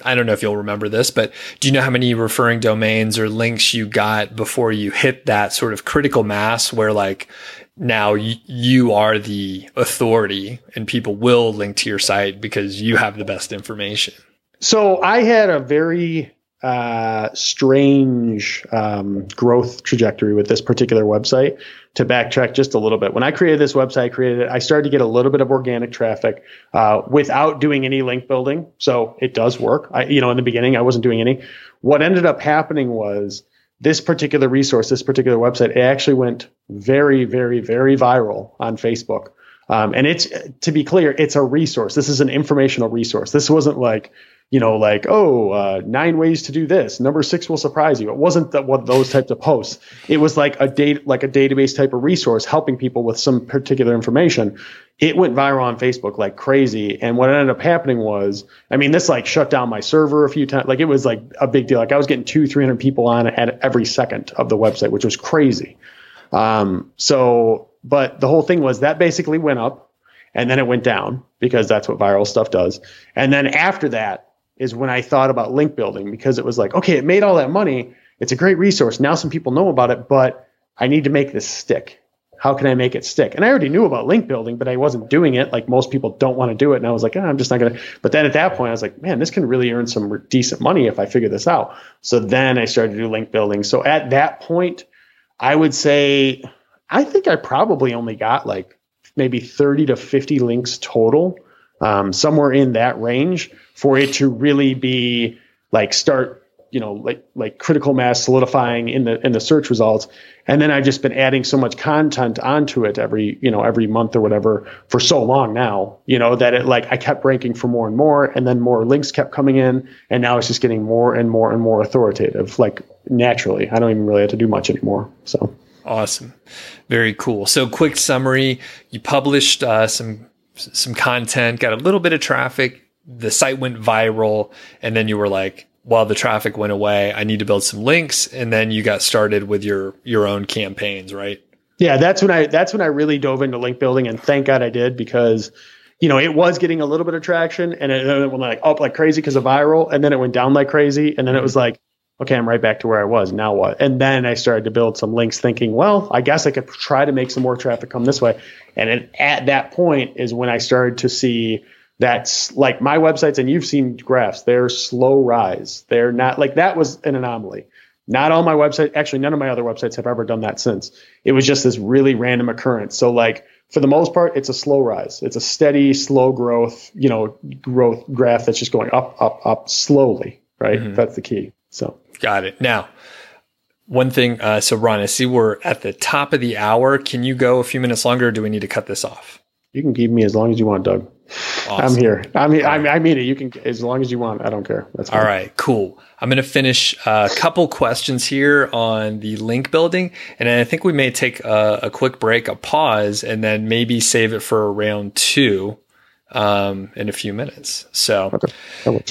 B: I don't know if you'll remember this, but do you know how many referring domains or links you got before you hit that sort of critical mass where like now you are the authority and people will link to your site because you have the best information?
A: So I had a very uh, strange um, growth trajectory with this particular website. To backtrack just a little bit, when I created this website, I created it. I started to get a little bit of organic traffic uh, without doing any link building. So it does work. I, you know, in the beginning, I wasn't doing any. What ended up happening was this particular resource, this particular website, it actually went very, very, very viral on Facebook. Um, and it's to be clear, it's a resource. This is an informational resource. This wasn't like you know, like, oh, uh, nine ways to do this. Number six will surprise you. It wasn't that what those types of posts. It was like a date, like a database type of resource helping people with some particular information. It went viral on Facebook like crazy. And what ended up happening was, I mean, this like shut down my server a few times. Like it was like a big deal. Like I was getting two, 300 people on at every second of the website, which was crazy. Um, so, but the whole thing was that basically went up and then it went down because that's what viral stuff does. And then after that, is when I thought about link building because it was like, okay, it made all that money. It's a great resource. Now some people know about it, but I need to make this stick. How can I make it stick? And I already knew about link building, but I wasn't doing it. Like most people don't want to do it. And I was like, oh, I'm just not going to. But then at that point, I was like, man, this can really earn some decent money if I figure this out. So then I started to do link building. So at that point, I would say, I think I probably only got like maybe 30 to 50 links total um, somewhere in that range for it to really be like start you know like like critical mass solidifying in the in the search results. And then i've just been adding so much content onto it every you know every month or whatever for so long now you know that it like i kept ranking for more and more and then more links kept coming in and now it's just getting more and more and more authoritative like naturally. I don't even really have to do much anymore so.
B: Awesome. Very cool. So quick summary. You published uh, some some content, got a little bit of traffic. The site went viral. And then you were like, while the traffic went away, I need to build some links. And then you got started with your, your own campaigns, right?
A: Yeah, that's when I, that's when I really dove into link building. And thank God I did because you know, it was getting a little bit of traction and it, it went like up like crazy because of viral. And then it went down like crazy. And then it was mm-hmm. like, okay, I'm right back to where I was. Now what? And then I started to build some links thinking, well, I guess I could try to make some more traffic come this way. And at that point is when I started to see that's like my websites, and you've seen graphs, they're slow rise. They're not like that was an anomaly. Not all my websites, actually, none of my other websites have ever done that since. It was just this really random occurrence. So, like, for the most part, it's a slow rise. It's a steady, slow growth, you know, growth graph that's just going up, up, up slowly, right? Mm-hmm. That's the key. So
B: got it. Now, one thing. Uh, so Ron, I see we're at the top of the hour. Can you go a few minutes longer, or do we need to cut this off?
A: You can keep me as long as you want, Doug. Awesome. I'm here. I mean, right. I, I, mean it. You can as long as you want. I don't care.
B: That's fine. all right. Cool. I'm going to finish a couple questions here on the link building, and I think we may take a, a quick break, a pause, and then maybe save it for round two um, in a few minutes. So, okay.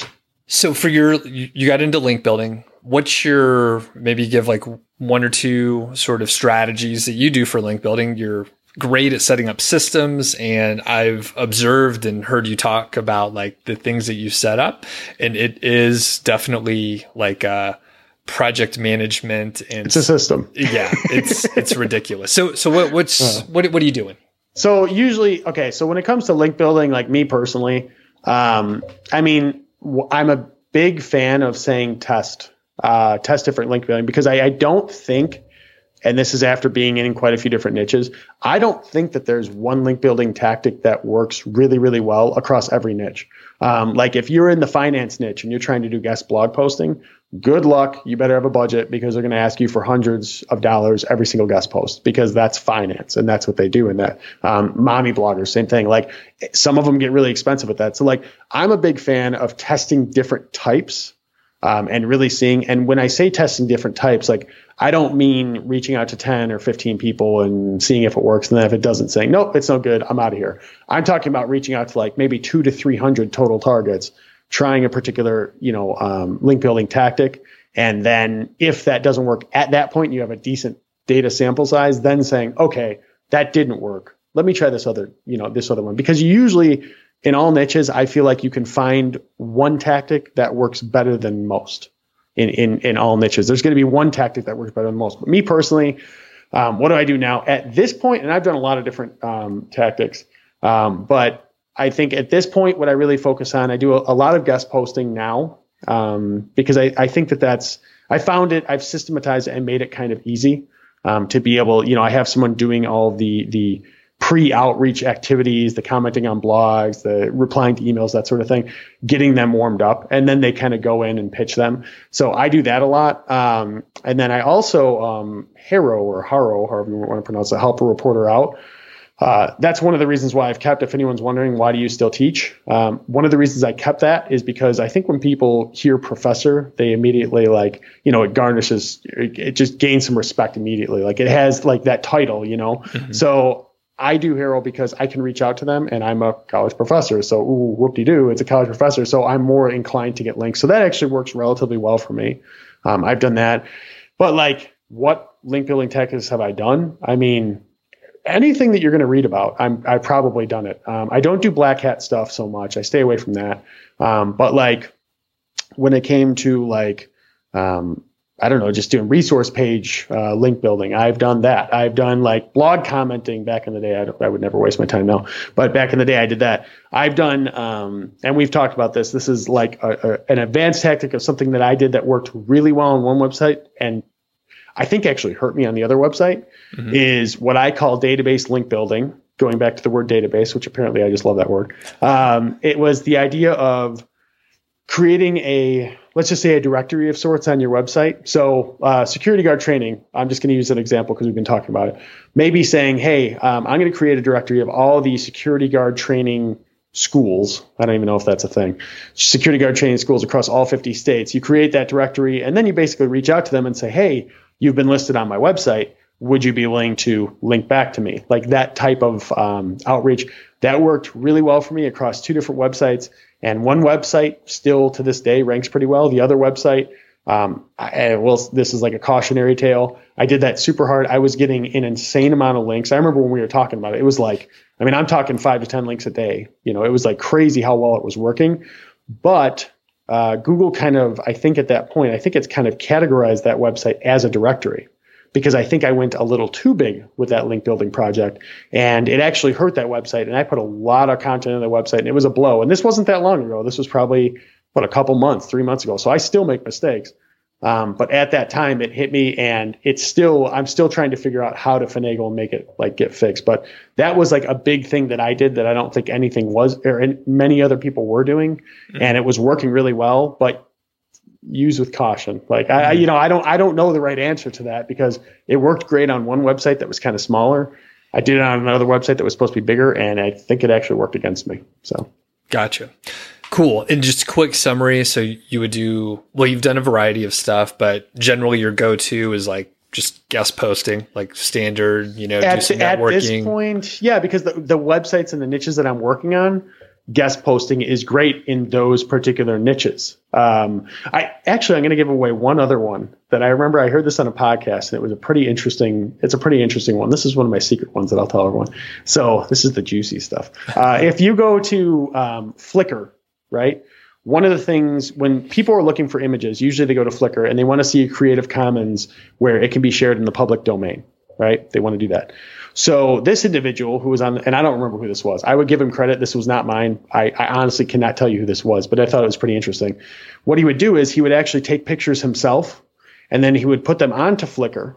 B: so for your, you got into link building. What's your maybe give like one or two sort of strategies that you do for link building? You're great at setting up systems and I've observed and heard you talk about like the things that you set up and it is definitely like uh project management and
A: it's a system.
B: Yeah, it's it's ridiculous. So so what what's uh, what what are you doing?
A: So usually okay, so when it comes to link building like me personally, um I mean I'm a big fan of saying test uh test different link building because I, I don't think and this is after being in quite a few different niches. I don't think that there's one link building tactic that works really, really well across every niche. Um, like if you're in the finance niche and you're trying to do guest blog posting, good luck. You better have a budget because they're going to ask you for hundreds of dollars every single guest post because that's finance and that's what they do in that. Um, mommy bloggers, same thing. Like some of them get really expensive with that. So like I'm a big fan of testing different types um, and really seeing. And when I say testing different types, like I don't mean reaching out to 10 or 15 people and seeing if it works. And then if it doesn't, saying, nope, it's no good. I'm out of here. I'm talking about reaching out to like maybe two to 300 total targets, trying a particular, you know, um, link building tactic. And then if that doesn't work at that point, you have a decent data sample size, then saying, okay, that didn't work. Let me try this other, you know, this other one. Because usually in all niches, I feel like you can find one tactic that works better than most in, in, in all niches. There's going to be one tactic that works better than most. But me personally, um, what do I do now at this point? And I've done a lot of different um, tactics, um, but I think at this point, what I really focus on, I do a, a lot of guest posting now um, because I, I think that that's I found it. I've systematized it and made it kind of easy um, to be able. You know, I have someone doing all the the pre-outreach activities, the commenting on blogs, the replying to emails, that sort of thing, getting them warmed up, and then they kind of go in and pitch them. So I do that a lot, um, and then I also um, Haro or Haro, however you want to pronounce it, help a reporter out. Uh, that's one of the reasons why I've kept. If anyone's wondering, why do you still teach? Um, one of the reasons I kept that is because I think when people hear professor, they immediately like, you know, it garnishes, it, just gains some respect immediately. Like it has like that title, you know. Mm-hmm. So I do Haro because I can reach out to them and I'm a college professor. So, ooh, whoop de doo, it's a college professor. So I'm more inclined to get links. So that actually works relatively well for me. Um, I've done that. But like, what link building tactics have I done? I mean, anything that you're going to read about, I'm, I've probably done it. Um, I don't do black hat stuff so much. I stay away from that. Um, but like, when it came to like, um, I don't know, just doing resource page uh, link building. I've done that. I've done like blog commenting back in the day. I, I, would never waste my time now, but back in the day, I did that. I've done, um, and we've talked about this. This is like a, a, an advanced tactic of something that I did that worked really well on one website, and I think actually hurt me on the other website. Mm-hmm. Is what I call database link building. Going back to the word database, which apparently I just love that word. Um, it was the idea of creating a let's just say a directory of sorts on your website. So uh, security guard training, I'm just going to use an example because we've been talking about it. Maybe saying, hey, um, I'm going to create a directory of all the security guard training schools. I don't even know if that's a thing. Security guard training schools across all 50 states. You create that directory and then you basically reach out to them and say, hey, you've been listed on my website. Would you be willing to link back to me? Like that type of um, outreach. That worked really well for me across two different websites. And one website still to this day ranks pretty well. The other website, um, I, well, this is like a cautionary tale. I did that super hard. I was getting an insane amount of links. I remember when we were talking about it, it was like, I mean, I'm talking five to 10 links a day. You know, it was like crazy how well it was working. But uh, Google kind of, I think at that point, I think it's kind of categorized that website as a directory because I think I went a little too big with that link building project and it actually hurt that website. And I put a lot of content on the website and it was a blow. And this wasn't that long ago. This was probably, what, a couple months, three months ago. So I still make mistakes. Um, but at that time it hit me and it's still, I'm still trying to figure out how to finagle and make it like get fixed. But that was like a big thing that I did that I don't think anything was or many other people were doing. Mm-hmm. And it was working really well. But use with caution. Like I, mm-hmm. you know, I don't, I don't know the right answer to that because it worked great on one website that was kind of smaller. I did it on another website that was supposed to be bigger, and I think it actually worked against me. So,
B: gotcha. Cool. And just quick summary. So you would do well. You've done a variety of stuff, but generally your go-to is like just guest posting, like standard. You know,
A: at,
B: do some
A: at this point, yeah, because the the websites and the niches that I'm working on, guest posting is great in those particular niches. Um, I actually I'm going to give away one other one that I remember I heard this on a podcast and it was a pretty interesting. It's a pretty interesting one. This is one of my secret ones that I'll tell everyone. So this is the juicy stuff. Uh, if you go to um, Flickr, right? One of the things when people are looking for images, usually they go to Flickr and they want to see a Creative Commons where it can be shared in the public domain, right? They want to do that. So this individual who was on, and I don't remember who this was. I would give him credit. This was not mine. I, I, honestly cannot tell you who this was, but I thought it was pretty interesting. What he would do is he would actually take pictures himself, and then he would put them onto Flickr,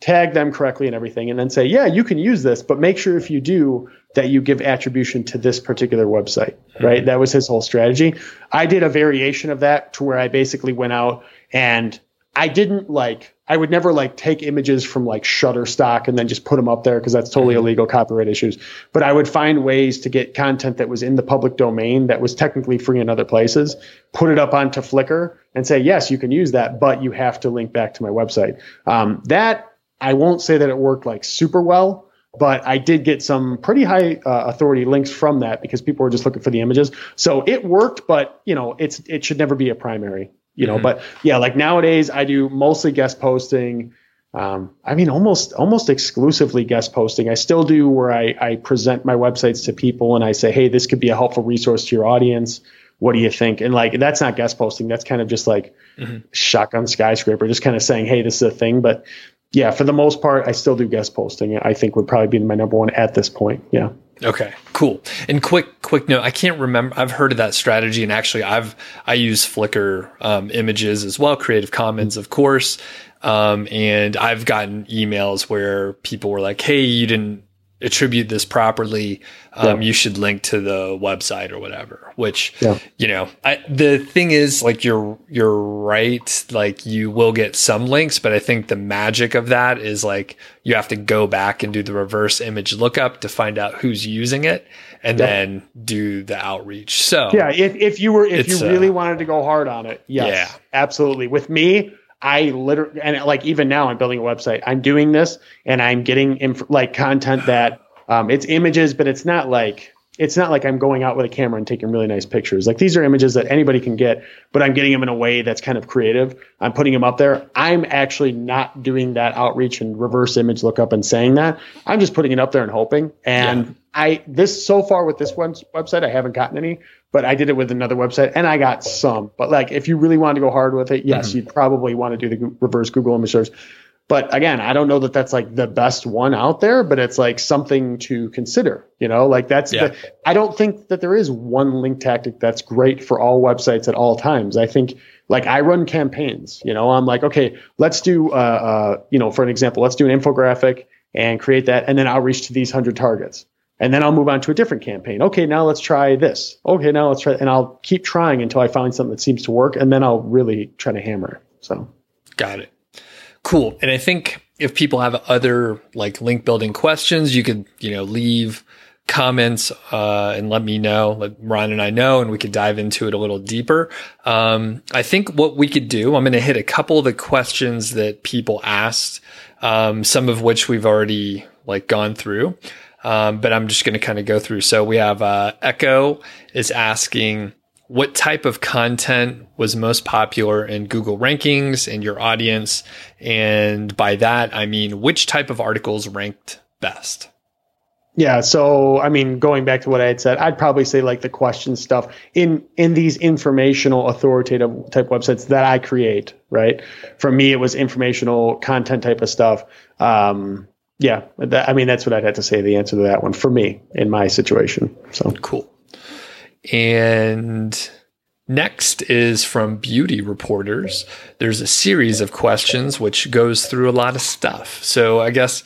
A: tag them correctly and everything, and then say, "Yeah, you can use this, but make sure if you do that you give attribution to this particular website." Mm-hmm. Right? That was his whole strategy. I did a variation of that to where I basically went out and I didn't like I would never like take images from like Shutterstock and then just put them up there because that's totally mm-hmm. illegal copyright issues. But I would find ways to get content that was in the public domain that was technically free in other places, put it up onto Flickr and say, yes, you can use that, but you have to link back to my website. Um, that I won't say that it worked like super well, but I did get some pretty high uh, authority links from that because people were just looking for the images. So it worked, but you know, it's it should never be a primary you know, mm-hmm. but yeah, like nowadays I do mostly guest posting. Um, I mean, almost almost exclusively guest posting. I still do where I, I present my websites to people and I say, hey, this could be a helpful resource to your audience. What do you think? And like that's not guest posting. That's kind of just like mm-hmm. shotgun skyscraper, just kind of saying, hey, this is a thing. But yeah, for the most part, I still do guest posting. I think would probably be my number one at this point. Yeah.
B: Okay, cool. And quick, quick note: I can't remember. I've heard of that strategy, and actually, I've I use Flickr um, images as well, Creative Commons, of course. Um, and I've gotten emails where people were like, "Hey, you didn't attribute this properly, um, yeah. you should link to the website or whatever. Which, yeah. you know, I, the thing is, like you're you're right. Like you will get some links, but I think the magic of that is like you have to go back and do the reverse image lookup to find out who's using it, and yeah. then do the outreach. So
A: yeah, if if you were if you really uh, wanted to go hard on it, yes, yeah, absolutely. With me, I literally, and like even now, I'm building a website. I'm doing this, and I'm getting inf- like content that um, it's images, but it's not like it's not like I'm going out with a camera and taking really nice pictures. Like these are images that anybody can get, but I'm getting them in a way that's kind of creative. I'm putting them up there. I'm actually not doing that outreach and reverse image lookup and saying that. I'm just putting it up there and hoping. And yeah. I this so far with this one website, I haven't gotten any, but I did it with another website and I got some. But like if you really want to go hard with it, yes, mm-hmm. you'd probably want to do the reverse Google image search. But again, I don't know that that's like the best one out there, but it's like something to consider, you know, like that's, yeah. the, I don't think that there is one link tactic that's great for all websites at all times. I think like I run campaigns, you know, I'm like, okay, let's do, uh, uh, you know, for an example, let's do an infographic and create that. And then I'll reach to these hundred targets and then I'll move on to a different campaign. Okay, now let's try this. Okay, now let's try, and I'll keep trying until I find something that seems to work, and then I'll really try to hammer it. So,
B: got it. Cool. And I think if people have other like link building questions, you could, you know, leave comments uh, and let me know, let Ron and I know, and we could dive into it a little deeper. Um, I think what we could do, I'm going to hit a couple of the questions that people asked, um, some of which we've already like gone through. Um, but I'm just going to kind of go through. So we have uh, Echo is asking, what type of content was most popular in Google rankings and your audience? And by that, I mean, which type of articles ranked best?
A: Yeah, so I mean, going back to what I had said, I'd probably say like the question stuff in in these informational, authoritative type websites that I create. Right, for me, it was informational content type of stuff. Um, yeah, that, I mean, that's what I'd have to say. The answer to that one for me in my situation. So
B: cool. And next is from Beauty Reporters. There's a series of questions which goes through a lot of stuff. So I guess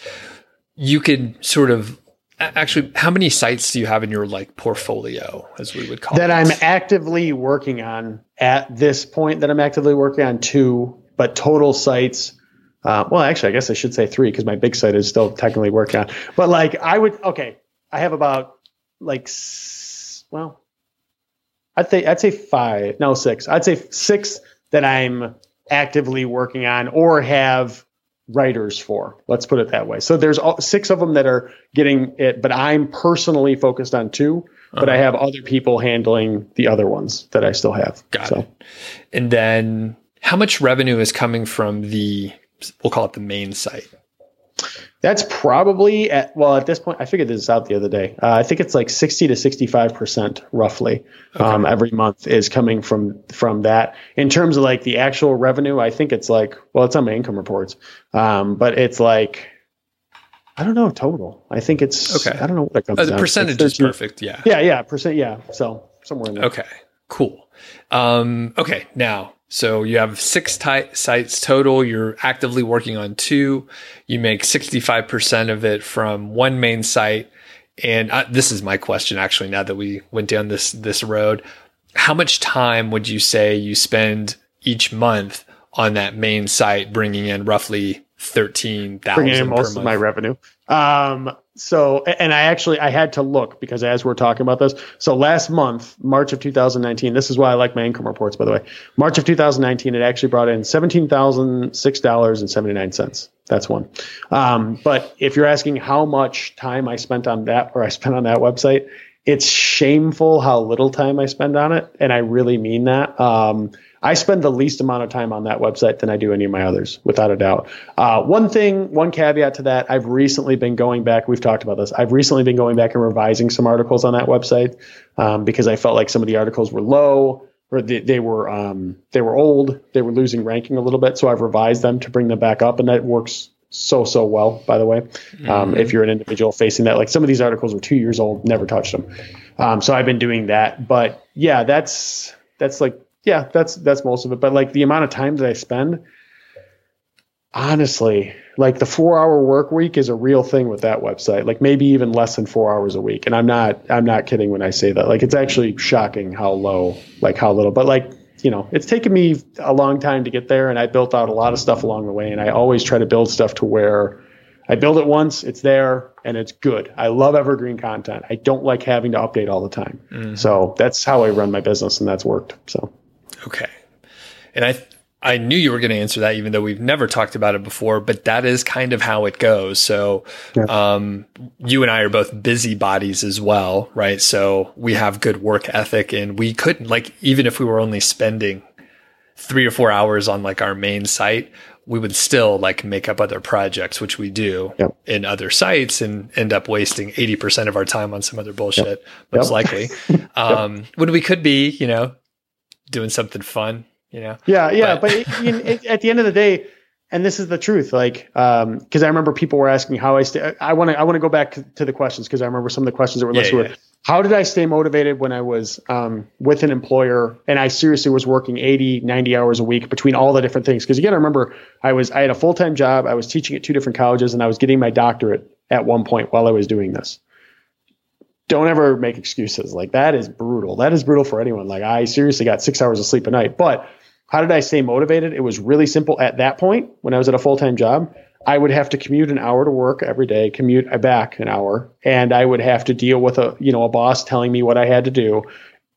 B: you could sort of actually, how many sites do you have in your like portfolio, as we would call it?
A: that
B: it?
A: I'm actively working on at this point. That I'm actively working on two, but total sites. Uh, well, actually, I guess I should say three because my big site is still technically working on. But like, I would okay. I have about like well, I'd say I'd say five, no six. I'd say six that I'm actively working on or have writers for. Let's put it that way. So there's all, six of them that are getting it, but I'm personally focused on 2 but I uh-huh. have other people handling the other ones that I still have.
B: Got
A: so.
B: it. And then how much revenue is coming from the, we'll call it the main site?
A: That's probably at well at this point. I figured this out the other day. Uh, I think it's like sixty to sixty-five percent roughly um, every month is coming from from that. In terms of like the actual revenue, I think it's like well, it's on my income reports, um, but it's like I don't know total. I think it's
B: Okay.
A: I don't know what it comes
B: Oh, the percentage is perfect. Yeah.
A: Yeah, yeah, percent. Yeah, so somewhere in there.
B: Okay, cool. Um, okay, now, so you have six ti- sites total. You're actively working on two. You make 65% of it from one main site. And uh, this is my question, actually, now that we went down this, this road. How much time would you say you spend each month on that main site, bringing in roughly 13,000
A: bringing in
B: per
A: most of my revenue. Um, so, and I actually I had to look because as we're talking about this, so last month, March of 2019, this is why I like my income reports, by the way. March of 2019, it actually brought in seventeen thousand six dollars and seventy nine cents. That's one. Um, but if you're asking how much time I spent on that or I spent on that website, it's shameful how little time I spend on it, and I really mean that. Um, I spend the least amount of time on that website than I do any of my others, without a doubt. Uh, one thing, one caveat to that, I've recently been going back. We've talked about this. I've recently been going back and revising some articles on that website um, because I felt like some of the articles were low or they, they were um, they were old. They were losing ranking a little bit. So I've revised them to bring them back up, and that works so so well. By the way, um, if you're an individual facing that, like some of these articles were two years old, never touched them. Um, so I've been doing that. But yeah, that's that's like yeah, that's that's most of it. But like the amount of time that I spend, honestly, like the four hour work week is a real thing with that website. Like maybe even less than four hours a week. And I'm not I'm not kidding when I say that. Like it's actually shocking how low, like how little. But like you know, it's taken me a long time to get there, and I built out a lot of stuff along the way. And I always try to build stuff to where I build it once, it's there, and it's good. I love evergreen content. I don't like having to update all the time. Mm. So that's how I run my business, and that's worked. So
B: Okay. And I I knew you were going to answer that even though we've never talked about it before, but that is kind of how it goes. So
A: Yeah.
B: um you and I are both busybodies as well, right? So we have good work ethic and we couldn't like even if we were only spending 3 or 4 hours on like our main site, we would still like make up other projects which we do
A: Yep.
B: in other sites and end up wasting 80% of our time on some other bullshit most
A: Yep.
B: likely. Um when we could be, you know, doing something fun, you know.
A: Yeah, yeah,
B: But-
A: but, it, you know, it, at the end of the day, and this is the truth, like, because I remember people were asking how I stay. I want to, I want to go back to the questions because I remember some of the questions that were
B: Yeah,
A: listed.
B: yeah.
A: Were, how did I stay motivated when I was um, with an employer and I seriously was working 80, 90 hours a week between all the different things? Because again, I remember I was, I had a full time job, I was teaching at two different colleges, and I was getting my doctorate at one point while I was doing this don't ever make excuses. Like that is brutal. That is brutal for anyone. Like I seriously got six hours of sleep a night. But how did I stay motivated? It was really simple at that point when I was at a full time job. I would have to commute an hour to work every day, commute back an hour, and I would have to deal with a you know a boss telling me what I had to do.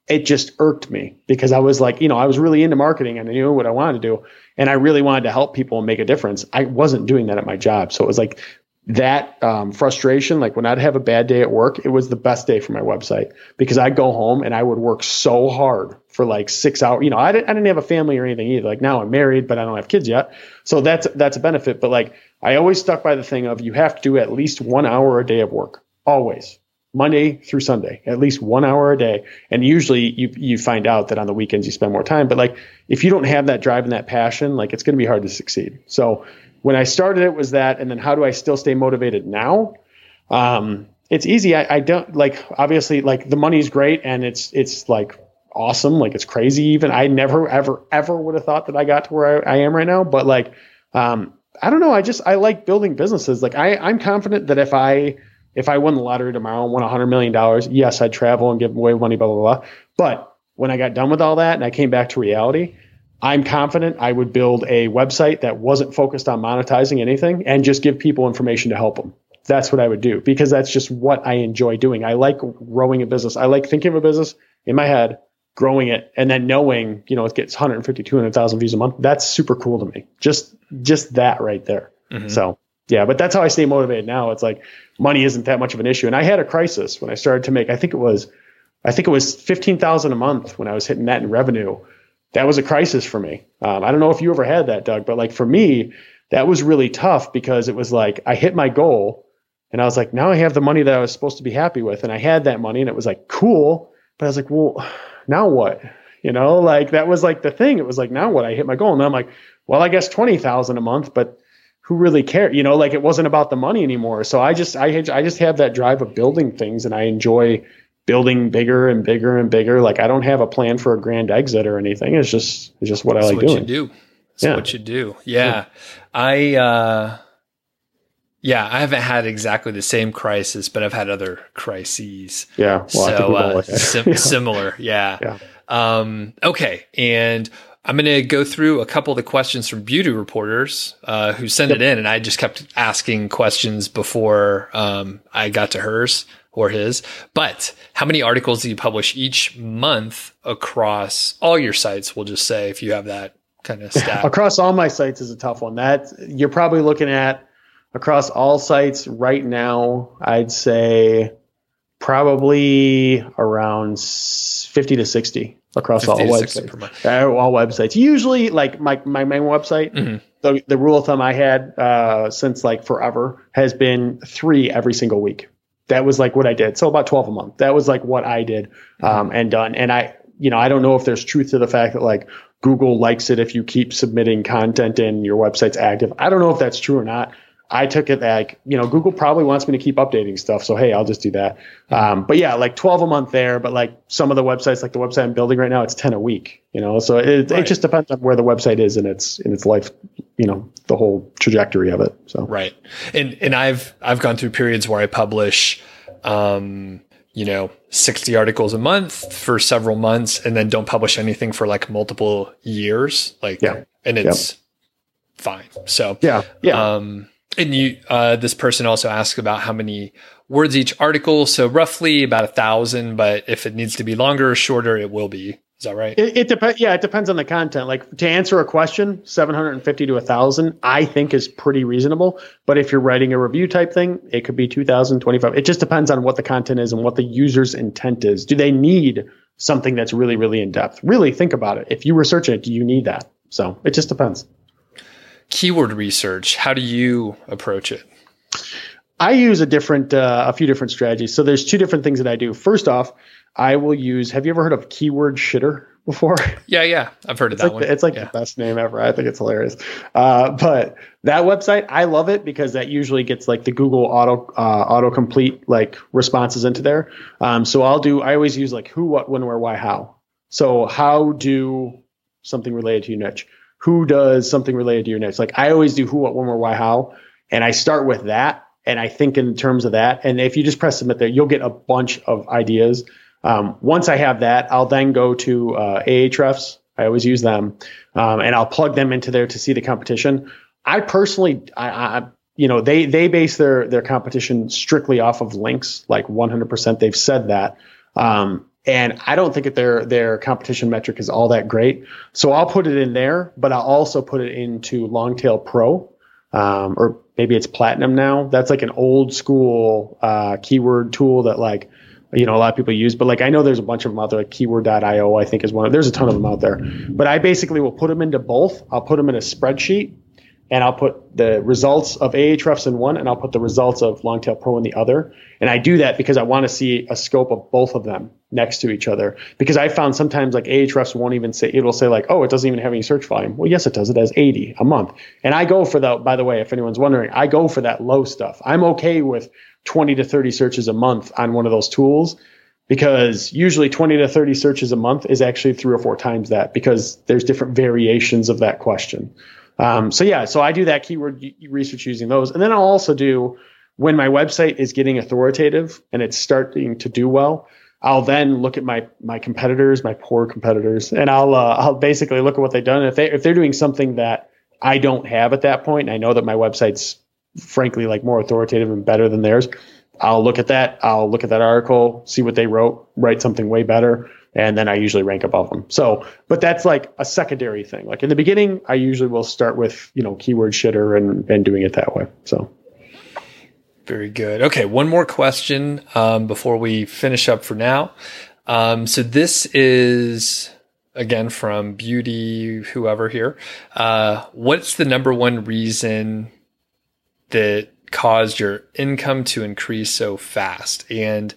A: It just irked me because I was like, you know, I was really into marketing and I knew what I wanted to do, and I really wanted to help people and make a difference. I wasn't doing that at my job, so it was like that um, frustration, like when I'd have a bad day at work, it was the best day for my website because I'd go home and I would work so hard for like six hours. You know, I didn't, I didn't have a family or anything either. Like now I'm married, but I don't have kids yet. So that's, that's a benefit. But like I always stuck by the thing of you have to do at least one hour a day of work, always. Monday through Sunday, at least one hour a day. And usually you you find out that on the weekends you spend more time. But like if you don't have that drive and that passion, like it's gonna be hard to succeed. So when I started it was that, and then how do I still stay motivated now? Um, it's easy. I, I don't like obviously like the money's great and it's it's like awesome, like it's crazy even. I never ever ever would have thought that I got to where I, I am right now. But like um I don't know, I just I like building businesses. Like I I'm confident that if I if I won the lottery tomorrow and won a $100 million, yes, I'd travel and give away money, blah, blah, blah. But when I got done with all that and I came back to reality, I'm confident I would build a website that wasn't focused on monetizing anything and just give people information to help them. That's what I would do because that's just what I enjoy doing. I like growing a business. I like thinking of a business in my head, growing it, and then knowing, you know, it gets 150, 200,000 views a month. That's super cool to me. Just, just that right there. Mm-hmm. So yeah, but that's how I stay motivated now. It's like money isn't that much of an issue. And I had a crisis when I started to make, I think it was, I think it was 15,000 a month when I was hitting that in revenue. That was a crisis for me. Um, I don't know if you ever had that, Doug, but like for me, that was really tough because it was like I hit my goal and I was like, now I have the money that I was supposed to be happy with. And I had that money and it was like, cool. But I was like, well, now what? You know, like that was like the thing. It was like, now what? I hit my goal. And I'm like, well, I guess 20,000 a month, but who really cares? You know, like it wasn't about the money anymore. So I just, I, I just have that drive of building things and I enjoy building bigger and bigger and bigger. Like I don't have a plan for a grand exit or anything. It's just, it's just what
B: That's
A: I like
B: what
A: doing.
B: You do. That's yeah. what you do. Yeah. yeah. I, uh, yeah, I haven't had exactly the same crisis, but I've had other crises.
A: Yeah. Well,
B: so uh, sim- yeah. similar. Yeah. yeah. Um, okay. And I'm going to go through a couple of the questions from beauty reporters uh, who sent yep. it in, and I just kept asking questions before um, I got to hers or his. But how many articles do you publish each month across all your sites? We'll just say if you have that kind of stat.
A: across all my sites is a tough one. That you're probably looking at across all sites right now, I'd say probably around 50 to 60 across all websites. Uh, all websites. Usually, like my, my main website, mm-hmm. the, the rule of thumb I had uh, since like forever has been three every single week. That was like what I did. So about 12 a month. That was like what I did mm-hmm. um, and done. And I, you know, I don't know if there's truth to the fact that like Google likes it if you keep submitting content and your website's active. I don't know if that's true or not. I took it like, you know, Google probably wants me to keep updating stuff. So, hey, I'll just do that. Um, but yeah, like 12 a month there. But like some of the websites, like the website I'm building right now, it's 10 a week, you know? So it, right. it just depends on where the website is in its, in its life, you know, the whole trajectory of it. So,
B: right. And, and I've, I've gone through periods where I publish, um, you know, 60 articles a month for several months and then don't publish anything for like multiple years. Like, yeah. and it's yeah. fine. So,
A: yeah. Yeah.
B: Um, and you, uh, this person also asked about how many words each article. So roughly about a thousand, but if it needs to be longer or shorter, it will be. Is that right?
A: It, it depends. Yeah, it depends on the content. Like to answer a question, 750 to a thousand, I think is pretty reasonable. But if you're writing a review type thing, it could be 2000, 25. It just depends on what the content is and what the user's intent is. Do they need something that's really, really in depth? Really think about it. If you were searching it, do you need that? So it just depends
B: keyword research, how do you approach it?
A: I use a different, uh, a few different strategies. So there's two different things that I do. First off, I will use. Have you ever heard of Keyword Shitter before?
B: Yeah, yeah, I've heard of
A: it's
B: that
A: like
B: one.
A: The, it's like
B: yeah.
A: the best name ever. I think it's hilarious. Uh, but that website, I love it because that usually gets like the Google auto uh, autocomplete like responses into there. Um, so I'll do. I always use like who, what, when, where, why, how. So how do something related to your niche? Who does something related to your niche. Like I always do who, what, when, where, why, how. And I start with that. And I think in terms of that. And if you just press submit there, you'll get a bunch of ideas. Um, once I have that, I'll then go to uh, Ahrefs. I always use them. Um, and I'll plug them into there to see the competition. I personally, I, I you know, they they base their their competition strictly off of links, like 100%. They've said that. Um, and I don't think that their their competition metric is all that great. So I'll put it in there, but I'll also put it into Longtail Pro, um, or maybe it's Platinum now. That's like an old school uh, keyword tool that like you know a lot of people use. But like I know there's a bunch of them out there. Like Keyword.io, I think is one. Of, there's a ton of them out there. But I basically will put them into both. I'll put them in a spreadsheet and I'll put the results of Ahrefs in one and I'll put the results of Longtail Pro in the other. And I do that because I want to see a scope of both of them next to each other. Because I found sometimes like Ahrefs won't even say, it'll say like, oh, it doesn't even have any search volume. Well, yes, it does. It has 80 a month. And I go for that, by the way, if anyone's wondering, I go for that low stuff. I'm okay with 20 to 30 searches a month on one of those tools because usually 20 to 30 searches a month is actually three or four times that because there's different variations of that question. Um, so yeah, so I do that keyword research using those, and then I'll also do when my website is getting authoritative and it's starting to do well, I'll then look at my my competitors, my poor competitors, and I'll uh, I'll basically look at what they've done. If they if they're doing something that I don't have at that point, and I know that my website's frankly like more authoritative and better than theirs, I'll look at that. I'll look at that article, see what they wrote, write something way better, and then I usually rank above them. So, but that's like a secondary thing. Like in the beginning, I usually will start with you know keyword shitter and and doing it that way. So.
B: Very good. Okay, one more question um, before we finish up for now. Um, so this is again from Beauty, whoever here. Uh, what's the number one reason that caused your income to increase so fast? And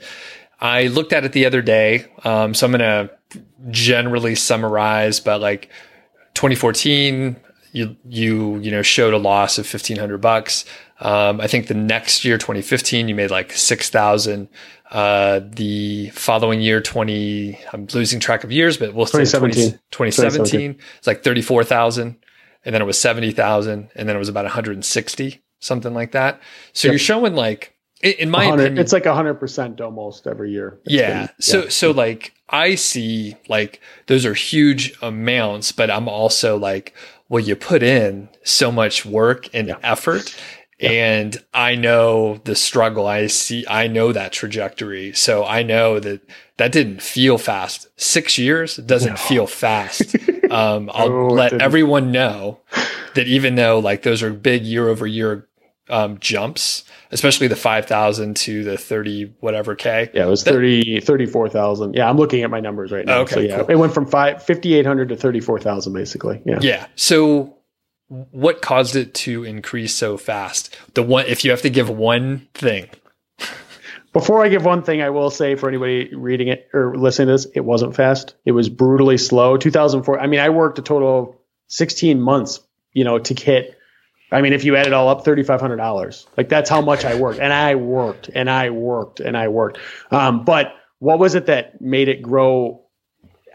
B: I looked at it the other day. Um, so I'm going to generally summarize, but like 2014, you, you, you know, showed a loss of 1500 bucks. Um, I think the next year, 2015, you made like 6,000. Uh, the following year, 20, I'm losing track of years, but we'll say 2017, 2017, 2017. it's like 34,000. And then it was 70,000. And then it was about 160, something like that. So yep. you're showing like, in my opinion,
A: it's like 100% almost every year.
B: yeah. Been, so, yeah. so like I see like those are huge amounts, but I'm also like, well, you put in so much work and yeah. effort and I know the struggle. I see, I know that trajectory. So I know that that didn't feel fast. Six years doesn't no. feel fast. Um, I'll oh, let everyone know that even though like those are big year over year um, jumps, especially the 5,000 to the 30 whatever K.
A: Yeah, it was 30, 34,000. Yeah, I'm looking at my numbers right now. Okay, so yeah, cool. it went from 5,800 to 34,000 basically. Yeah.
B: Yeah. So what caused it to increase so fast? The one, if you have to give one thing.
A: Before I give one thing, I will say for anybody reading it or listening to this, it wasn't fast. It was brutally slow. 2004. I mean, I worked a total of 16 months, you know, to hit. I mean, if you add it all up, $3,500. Like that's how much I worked, and I worked, and I worked, and I worked. Um, but what was it that made it grow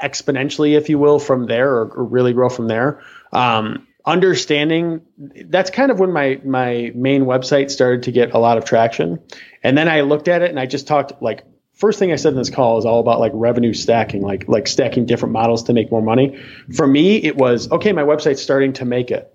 A: exponentially, if you will, from there, or, or really grow from there? Um, understanding that's kind of when my my main website started to get a lot of traction and then i looked at it and i just talked like first thing i said in this call is all about like revenue stacking like like stacking different models to make more money for me it was okay my website's starting to make it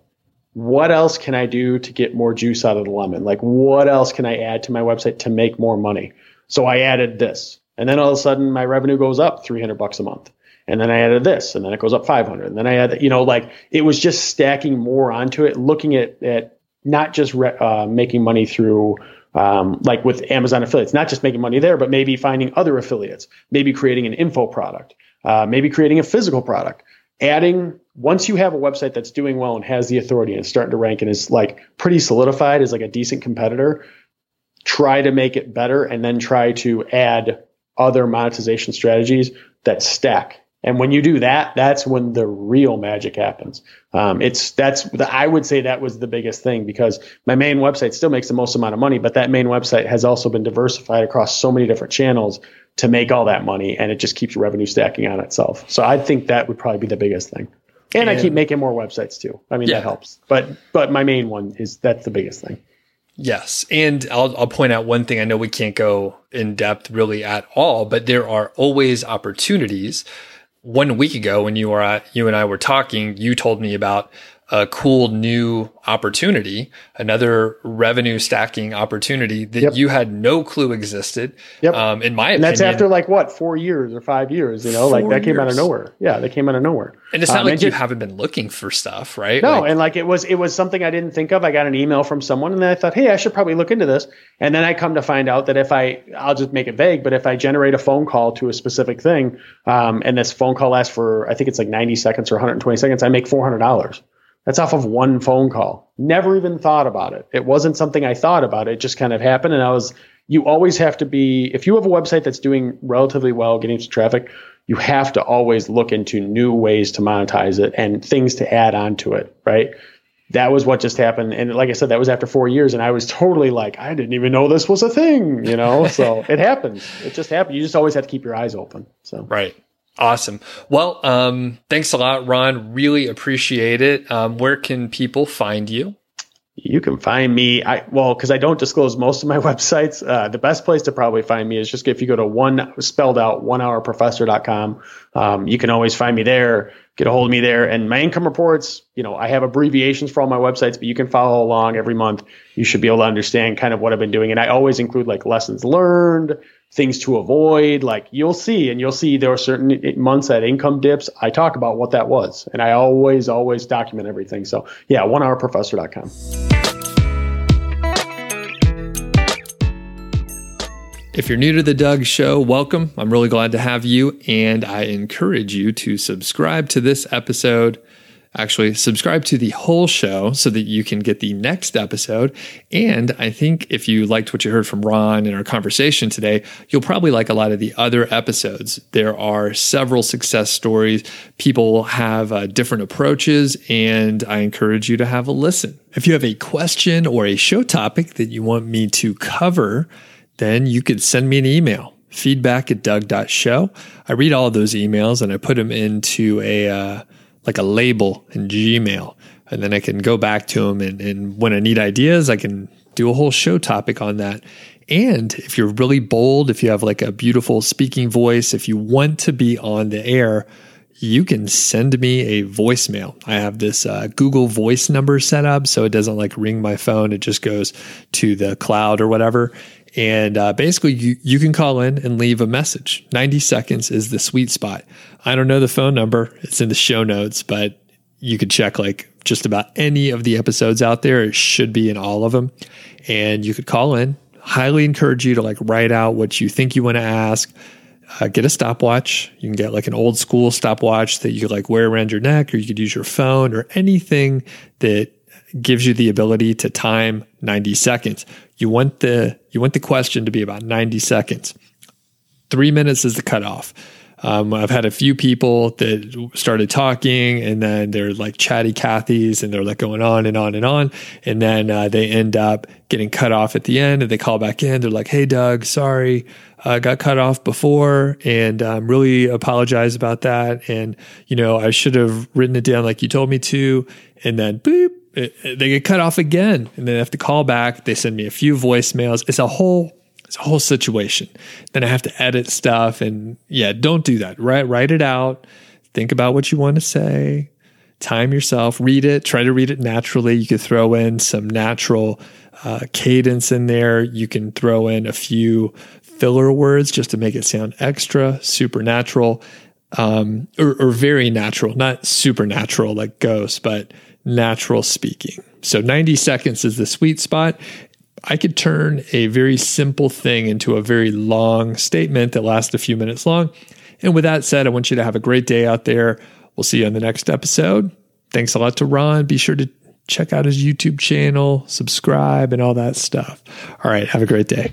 A: what else can i do to get more juice out of the lemon like what else can i add to my website to make more money so i added this and then all of a sudden my revenue goes up 300 bucks a month and then I added this, and then it goes up 500, and then I add, you know, like it was just stacking more onto it, looking at at not just re- uh, making money through. Um, like with Amazon affiliates, not just making money there, but maybe finding other affiliates, maybe creating an info product, uh, maybe creating a physical product. Adding once you have a website that's doing well and has the authority and starting to rank and is like pretty solidified as like a decent competitor, try to make it better and then try to add other monetization strategies that stack and when you do that, that's when the real magic happens. Um, it's that's the, I would say that was the biggest thing because my main website still makes the most amount of money, but that main website has also been diversified across so many different channels to make all that money, and it just keeps revenue stacking on itself. So I think that would probably be the biggest thing. And, and I keep making more websites too. I mean yeah. that helps, but but my main one is that's the biggest thing.
B: Yes. And I'll, I'll point out one thing. I know we can't go in depth really at all, but there are always opportunities one week ago when you were at, you and I were talking, you told me about a cool new opportunity, another revenue stacking opportunity that yep. you had no clue existed. Yep. Um, in my
A: and
B: opinion,
A: that's after like what four years or five years. You know, like that came out of nowhere. Yeah, that came out of nowhere.
B: And it's not um, like you just, haven't been looking for stuff, right?
A: No, like, and like it was it was something I didn't think of. I got an email from someone, and then I thought, hey, I should probably look into this. And then I come to find out that if I, I'll just make it vague, but if I generate a phone call to a specific thing, um, and this phone call lasts for I think it's like 90 seconds or 120 seconds, I make four hundred dollars. That's off of one phone call. Never even thought about it. It wasn't something I thought about. It just kind of happened. And I was, you always have to be, if you have a website that's doing relatively well, getting some traffic, you have to always look into new ways to monetize it and things to add on to it, right? That was what just happened. And like I said, that was after four years. And I was totally like, I didn't even know this was a thing, you know? So it happens. It just happened. You just always have to keep your eyes open. So,
B: right. Awesome. Well, um, thanks a lot, Ron. Really appreciate it. Um, where can people find you?
A: You can find me. I well, because I don't disclose most of my websites. Uh, the best place to probably find me is just if you go to one spelled out one hour professor.com. Um, you can always find me there. Get a hold of me there. And my income reports, you know, I have abbreviations for all my websites, but you can follow along every month. You should be able to understand kind of what I've been doing. And I always include like lessons learned, things to avoid. Like you'll see, and you'll see there are certain months that income dips. I talk about what that was, and I always, always document everything. So yeah, onehourprofessor.com.
B: If you're new to the Doug Show, welcome. I'm really glad to have you, and I encourage you to subscribe to this episode. Actually, subscribe to the whole show so that you can get the next episode. And I think if you liked what you heard from Ron in our conversation today, you'll probably like a lot of the other episodes. There are several success stories. People have uh, different approaches, and I encourage you to have a listen. If you have a question or a show topic that you want me to cover, then you could send me an email feedback at doug.show. I read all of those emails and I put them into a uh, like a label in Gmail. And then I can go back to them and, and when I need ideas, I can do a whole show topic on that. And if you're really bold, if you have like a beautiful speaking voice, if you want to be on the air, you can send me a voicemail. I have this uh, Google Voice number set up so it doesn't like ring my phone. It just goes to the cloud or whatever. And uh, basically, you, you can call in and leave a message. 90 seconds is the sweet spot. I don't know the phone number, it's in the show notes, but you could check like just about any of the episodes out there. It should be in all of them. And you could call in. Highly encourage you to like write out what you think you want to ask. Uh, get a stopwatch. You can get like an old school stopwatch that you could like wear around your neck, or you could use your phone or anything that gives you the ability to time 90 seconds. You want the you want the question to be about 90 seconds. Three minutes is the cutoff. Um, I've had a few people that started talking and then they're like chatty Cathys and they're like going on and on and on. And then uh, they end up getting cut off at the end and they call back in. They're like, Hey, Doug, sorry, I uh, got cut off before and i um, really apologize about that. And, you know, I should have written it down like you told me to. And then boop, they get cut off again and then they have to call back. They send me a few voicemails. It's a whole it's a whole situation. Then I have to edit stuff and yeah, don't do that. Write write it out. Think about what you want to say. Time yourself. Read it. Try to read it naturally. You could throw in some natural uh, cadence in there. You can throw in a few filler words just to make it sound extra supernatural um, or, or very natural, not supernatural like ghosts, but natural speaking. So 90 seconds is the sweet spot. I could turn a very simple thing into a very long statement that lasts a few minutes long. And with that said, I want you to have a great day out there. We'll see you on the next episode. Thanks a lot to Ron. Be sure to check out his YouTube channel, subscribe, and all that stuff. All right. Have a great day.